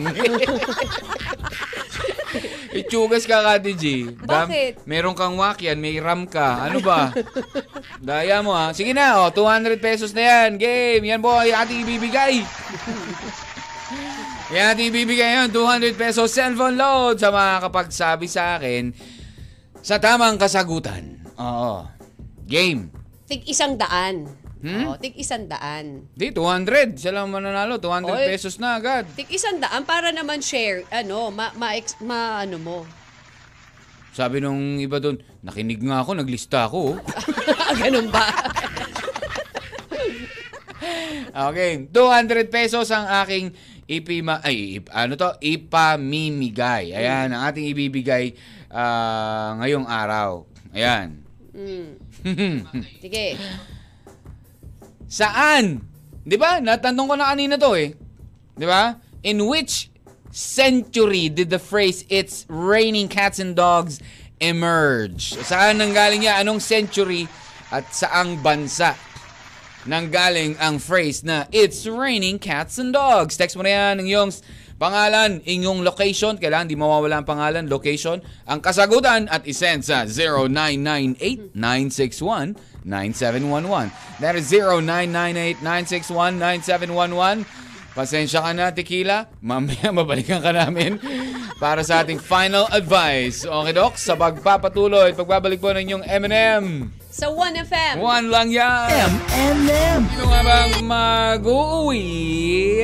Itsugas ka, Kati G. Dam- Bakit? Meron kang wakyan, may ram ka. Ano ba? Daya mo ha. Sige na, oh, 200 pesos na yan. Game. Yan po ay ating ibibigay. yan ating ibibigay yan. 200 pesos cellphone load sa mga kapagsabi sa akin sa tamang kasagutan. Oo. Game. Tig isang daan. Hmm? Oh, tig isang daan. Di, 200. Siya lang mananalo. 200 Oy. pesos na agad. Tig isang daan para naman share, ano, ma, ma, ex- ma ano mo. Sabi nung iba doon, nakinig nga ako, naglista ako. oh." Ganun ba? okay, 200 pesos ang aking ipima, ay, ip- ano to, ipamimigay. Ayan, ang ating ibibigay ah, ngayong araw. Ayan. Mm. Sige. Saan? 'Di ba? Natanong ko na kanina 'to eh. 'Di ba? In which century did the phrase it's raining cats and dogs emerge? Saan nanggaling niya? Anong century at saang bansa nanggaling ang phrase na it's raining cats and dogs? Text mo na yan ang iyong pangalan, inyong location, kailangan di mawawala ang pangalan, location, ang kasagutan at isend sa 0998-961-9711. That is 0998-961-9711. Pasensya ka na, Tequila. Mamaya mabalikan ka namin para sa ating final advice. Okay, Doc? Sa pagpapatuloy, pagbabalik po ng inyong M&M. Sa 1FM. One lang yan. M&M. Sino nga bang mag-uwi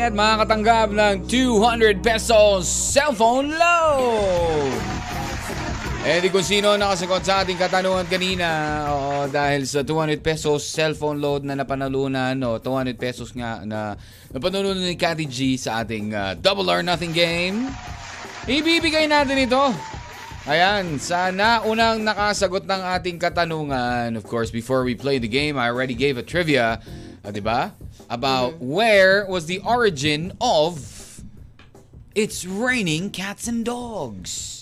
at makakatanggap ng 200 pesos cellphone load? Eh di kung sino nakasagot sa ating katanungan kanina, oo, dahil sa 200 pesos cellphone load na napanalunan, no, 200 pesos nga na napanalunan ni Cathy G sa ating uh, Double or Nothing game, ibibigay natin ito. Ayan, sa naunang nakasagot ng ating katanungan, of course, before we play the game, I already gave a trivia, ah, di ba? About where was the origin of It's Raining Cats and Dogs.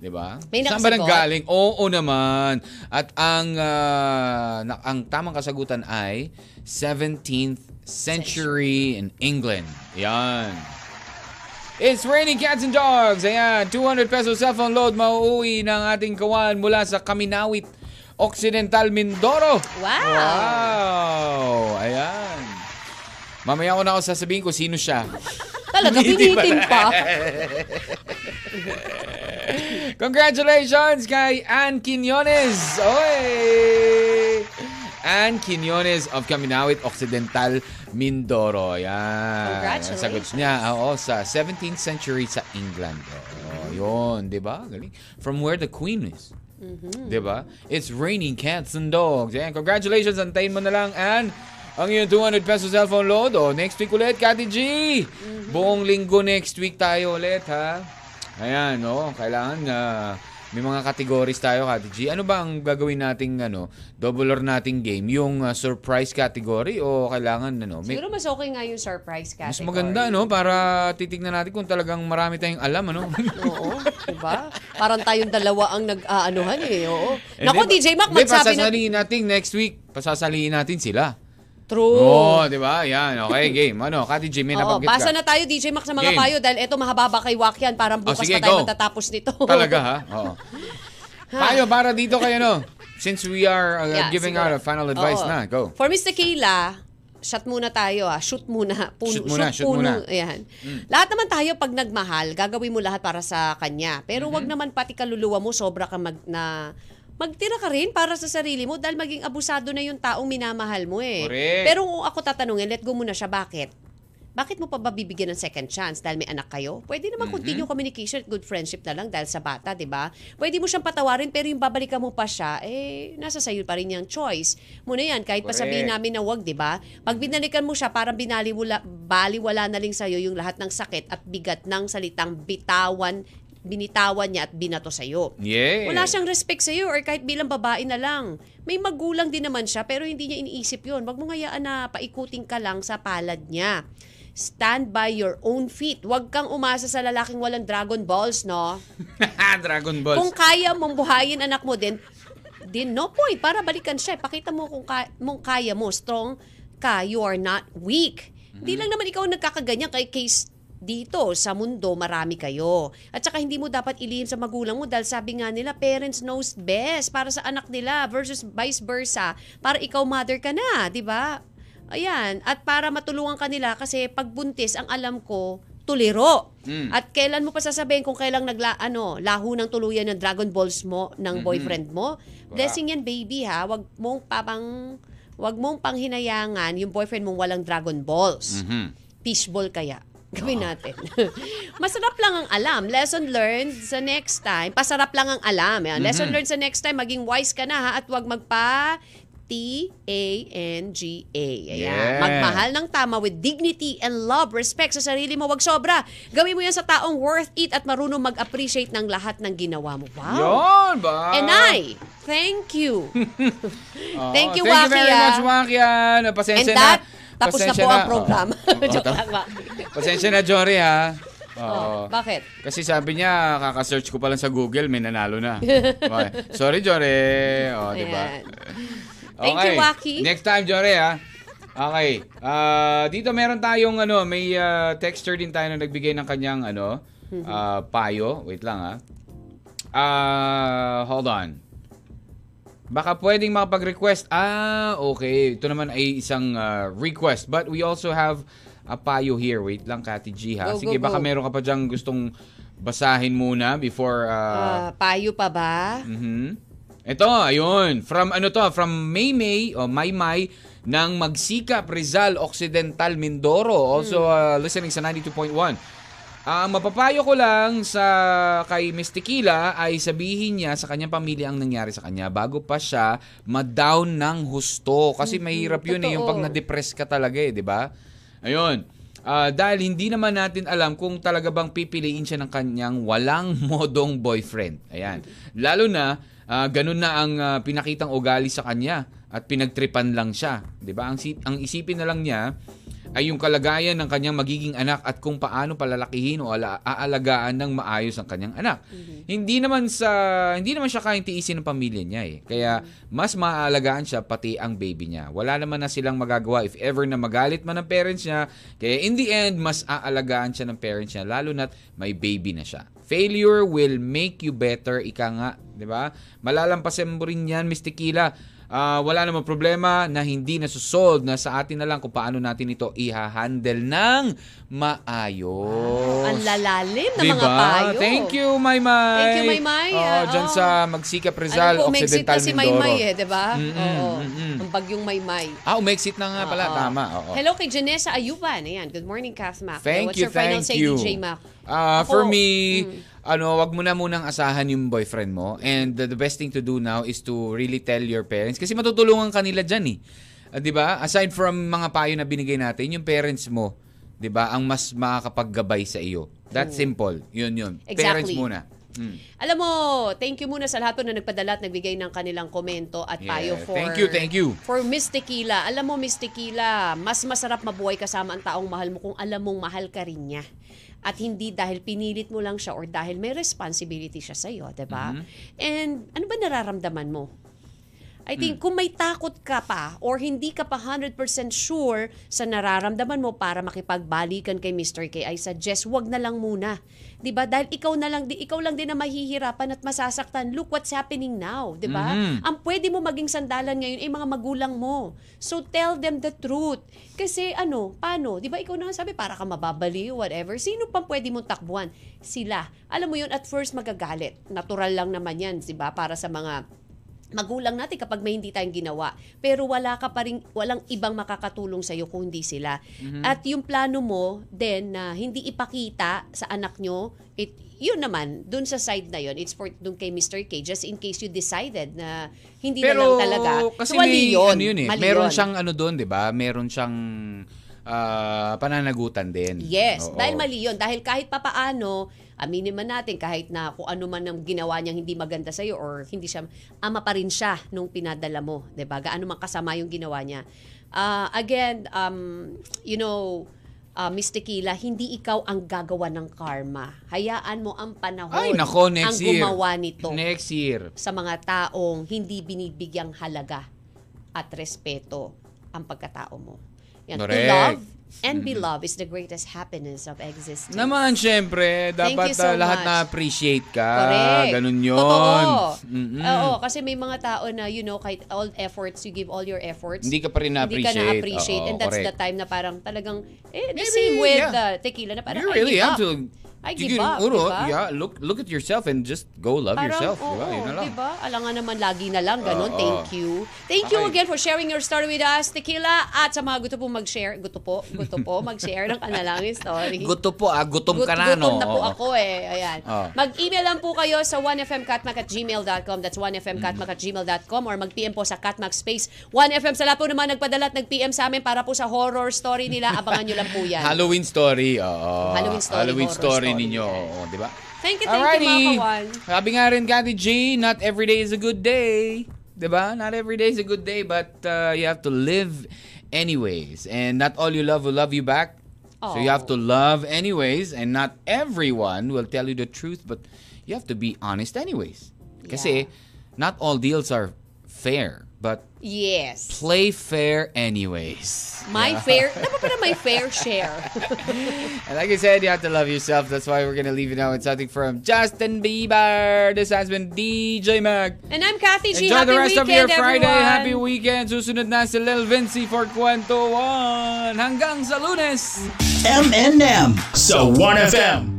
Di ba? Saan ba nakasagot? nanggaling? Oo naman. At ang ah, na- ang tamang kasagutan ay 17th century in England. Yan. It's raining cats and dogs. Ayan, 200 pesos cellphone load mauuwi ng ating kawan mula sa Kaminawit, Occidental Mindoro. Wow. Wow! Ayan. Mamaya ko na ako sasabihin kung sino siya. Talaga, pinitin pa. Congratulations kay Ann Quinones! Oy! Ann Quinones of Caminawit Occidental, Mindoro. Yan. Congratulations. Ang Sagot niya, oo, sa 17th century sa England. Oo, yun, di ba? Galing. From where the queen is. Di ba? It's raining cats and dogs. Ayan, congratulations. Antayin mo na lang, Ann. Ang iyong 200 pesos cellphone load. O, next week ulit, Kati G. Buong linggo next week tayo ulit, ha? Ayan, no? Kailangan na may mga categories tayo, Kati G. Ano ba ang gagawin nating ano, double or nating game? Yung uh, surprise category o kailangan ano, may Siguro mas okay nga yung surprise category. mas maganda no para titignan natin kung talagang marami tayong alam ano. Oo, diba? Parang tayong dalawa ang nag-aanuhan eh. Oo. Eh, Nako, DJ Mac, magsabi na... pasasaliin natin next week. Pasasaliin natin sila. True. Oo, di ba? Yan, okay, game. Ano, Kati G, may Oo, nabanggit basa ka. na tayo, DJ Mac, sa mga Game. payo dahil eto mahaba ba kay Wakyan. Parang bukas sige, pa tayo go. matatapos nito. Talaga, ha? Oo. Payo, para dito kayo, no? Since we are uh, Yeah, giving siguro. out a final advice Oo. na, go. For Miss Tequila, shot muna tayo ah. Shoot muna. Puno, Shoot muna, shoot puno. muna. Mm. Ayan. Lahat naman tayo pag nagmahal, gagawin mo lahat para sa kanya. Pero wag Mm-hmm. naman pati kaluluwa mo sobra ka mag na magtira ka rin para sa sarili mo dahil maging abusado na yung taong minamahal mo eh. Correct. Pero kung ako tatanungin, let go muna siya. Bakit? Bakit mo pa ba bibigyan ng second chance dahil may anak kayo? Pwede naman Mm-hmm. continue communication at good friendship na lang dahil sa bata, 'di ba? Pwede mo siyang patawarin pero yung babalikan mo pa siya, eh nasa sayo pa rin yung choice. Muna yan kahit pa sabihin namin na wag, 'di ba? Pag binalikan mo siya, parang binaliwala baliwala na lang sa yung lahat ng sakit at bigat ng salitang bitawan binitawan niya at binato sa iyo. Yeah. Wala siyang respect sa iyo or kahit bilang babae na lang. May magulang din naman siya pero hindi niya iniisip 'yon. Wag mo ngayaan na paikuting ka lang sa palad niya. Stand by your own feet. Huwag kang umasa sa lalaking walang Dragon Balls, no? Dragon Balls. Kung kaya mong buhayin anak mo din, din no point para balikan siya. Pakita mo kung ka, mong kaya mo, strong ka, you are not weak. Hindi Mm-hmm. lang naman ikaw nagkakaganyan kay case dito sa mundo, marami kayo. At saka hindi mo dapat ilihim sa magulang mo dahil sabi nga nila, parents knows best para sa anak nila versus vice versa. Para ikaw mother ka na, di ba? Ayan. At para matulungan ka nila kasi pagbuntis, ang alam ko, tuliro. Mm. At kailan mo pa sasabihin kung kailang nagla, ano, laho ng tuluyan ng Dragon Balls mo, ng boyfriend mo? Blessing yan, baby, ha? Wag mong papang, wag mong panghinayangan yung boyfriend mong walang Dragon Balls. Mhm. Fishball kaya. Gawin natin. Masarap lang ang alam. Lesson learned sa next time. Pasarap lang ang alam. Yan. Lesson learned sa next time. Maging wise ka na ha. At wag magpa T-A-N-G-A. Ayan. Yeah. Magmahal ng tama with dignity and love, respect sa sarili mo. Wag sobra. Gawin mo yan sa taong worth it at marunong mag-appreciate ng lahat ng ginawa mo. Wow. Yun ba? And I, thank you. Oo. Thank you, Thank you very Waki, ah. much, Waki. ah. Pasensya And that, na. Tapos na po ang program. Oo. Joke Oo, lang, Waki. Pasensya na, Jory, ha? Oo. Oh, bakit? Kasi sabi niya, kaka-search ko pa lang sa Google, may nanalo na. Okay. Sorry, Jory. O, di ba? Thank you, Waki. Next time, Jory, ha? Okay. Ah, dito meron tayong ano, may ah, texter din tayo na nagbigay ng kanyang ano, ah, payo. Wait lang ha. Ah, hold on. Baka pwedeng makapag-request. Ah, okay. Ito naman ay isang ah, request. But we also have a payo here. Wait lang, Kati G ha. Go, Sige, go, baka go. meron ka pa dyan gustong basahin muna before... ah, Ah, payo pa ba? Mhm. Ito, ayun. From ano to? From Maymay o Maymay ng Magsikap, Rizal, Occidental, Mindoro. Also uh, listening sa 92.1. Ang mapapayo ko lang sa kay Miss Tequila ay sabihin niya sa kanyang pamilya ang nangyari sa kanya bago pa siya ma-down ng husto. Kasi mahirap yun eh, yung pag na-depress ka talaga eh, di ba? Ayun. Ah, dahil hindi naman natin alam kung talaga bang pipiliin siya ng kanyang walang modong boyfriend. Ayan. Lalo na, ah, ganun na ang ah, pinakitang ugali sa kanya at pinagtripan lang siya. 'Di ba? Ang, ang isipin na lang niya ay yung kalagayan ng kanyang magiging anak at kung paano palalakihin o ala- aalagaan ng maayos ang kanyang anak. Hindi naman sa hindi naman siya kayang tiisin ng pamilya niya eh. Kaya mas maaalagaan siya pati ang baby niya. Wala naman na silang magagawa if ever na magalit man ang parents niya. Kaya in the end mas aalagaan siya ng parents niya lalo na't may baby na siya. Failure will make you better, ika nga, 'di ba? Malalampasan mo rin 'yan, Miss Tequila. Ah, wala namang problema na hindi nasusolve na sa atin na lang kung paano natin ito iha-handle ng maayos. Ang lalalim ng Diba? mga payo. Thank you, Maymay. Thank you, Maymay. Oh, dyan oh. sa Magsikap Rizal, ko, umexit Occidental na si Mindoro. Maymay eh, di ba? Oo. mm-mm. Ang bagyong Maymay. Ah, umexit na nga pala. Oo. Tama. Oo. Hello kay Janessa Ayuban. Ayan, good morning, Kath Mac. Thank What's you, your final thank say, you. DJ Mac? Ako, for me, mm. Ano, wag mo na munang asahan yung boyfriend mo. And the, the best thing to do now is to really tell your parents. Kasi matutulungan kanila dyan eh. Ah, 'Di ba? Aside from mga payo na binigay natin, yung parents mo, 'di ba, ang mas makakapaggabay sa iyo. That's simple. Yun yun. Parents Exactly. muna. Mm. Alam mo, thank you muna sa lahat po na nagpadala at nagbigay ng kanilang komento at payo Yeah, for... thank you, thank you. For Miss Tequila. Alam mo, Miss Tequila, mas masarap mabuhay kasama ang taong mahal mo kung alam mong mahal ka rin niya. At hindi dahil pinilit mo lang siya or dahil may responsibility siya sa'yo, 'di ba? Mm-hmm. And ano ba nararamdaman mo? I think Hmm. kung may takot ka pa or hindi ka pa 100% sure sa nararamdaman mo para makipagbalikan kay Mr. K, I suggest wag na lang muna. 'Di ba? Dahil ikaw na lang di ikaw lang din na mahihirapan at masasaktan. Look what's happening now, 'di ba? Mhm. Ang pwede mo maging sandalan ngayon ay mga magulang mo. So tell them the truth. Kasi ano, paano? 'Di ba ikaw na sabi para ka mababaliw whatever. Sino pang pwede mong takbuhan? Sila. Alam mo 'yun at first magagalit. Natural lang naman 'yan, 'di ba? Para sa mga magulang natin kapag may hindi tayong ginawa. Pero wala ka pa rin, walang ibang makakatulong sa'yo kung hindi sila. At yung plano mo, then, na hindi ipakita sa anak nyo, it, yun naman, dun sa side na yun, it's for dun kay Mr. K, just in case you decided na hindi na lang talaga. kasi So, may, mali yun. ano yun eh, Mali meron yun. siyang ano doon, 'di ba? Meron siyang ah, pananagutan din. Yes, Oo. dahil mali yun. Dahil kahit papaano, aminin man natin kahit na kung ano man ang ginawa niyang hindi maganda sa'yo or hindi siya, ama pa rin siya nung pinadala mo. 'di ba Gaano man kasama yung ginawa niya. Ah, again, um, you know, uh, Miss Tequila, hindi ikaw ang gagawa ng karma. Hayaan mo ang panahon Ay, nako, ang next year. gumawa nito Next year. sa mga taong hindi binibigyang halaga at respeto ang pagkatao mo. Yan, to Correct. love and be loved is the greatest happiness of existence. Naman, syempre, Thank dapat you so ah, lahat much. na-appreciate ka. Correct. Ganun yun. Totoo. Mm-mm. Oo, kasi may mga tao na, you know, kahit all efforts, you give all your efforts. Hindi ka pa rin Hindi ka na-appreciate. na-appreciate. Oo, and that's correct. the time na parang talagang, eh, the Maybe, same with yeah. uh, tequila na parang, You I really give have up. to... I Sige, give up, uro, diba? Yeah, look look at yourself and just go love Parang, yourself. oo, diba? Yun na lang. diba? Alangan naman lagi na lang, ganun. Oo. Thank you. Thank you Okay. again for sharing your story with us, Tequila. At sa mga gusto po mag-share, gusto po, gusto po mag-share ng kanilang story. Guto po, ah, gutom Gut- ka na, no? Gutom na po Oo. ako eh. Ayan. Oo. Mag-email lang po kayo sa 1fmcatmac at gmail.com. That's 1fmcatmac at gmail.com or mag-PM po sa Catmac Space 1FM. Sa lahat po naman nagpadala at nag-PM sa amin para po sa horror story nila. Abangan nyo lang po yan. Halloween story. Oo. Halloween story, Halloween horror story story, ninyo. Di ba? Thank you, thank you mga kawan. Sabi nga rin, Kati G, not every day is a good day. Di ba? Not every day is a good day, but uh, you have to live anyways. And not all you love will love you back. So you have to love anyways, and not everyone will tell you the truth, but you have to be honest anyways. Kasi not all deals are fair, but Yes. play fair anyways. My fair, dapat pala my fair share. And like I said, you have to love yourself. That's why we're gonna leave you now with something from Justin Bieber. This has been DJ Mag. And I'm Kathy G. Enjoy Happy the rest weekend, of your Friday. everyone. Happy weekend. Susunod na si Lil Vinci for Kwento 1. Hanggang sa lunes. M&M sa 1FM.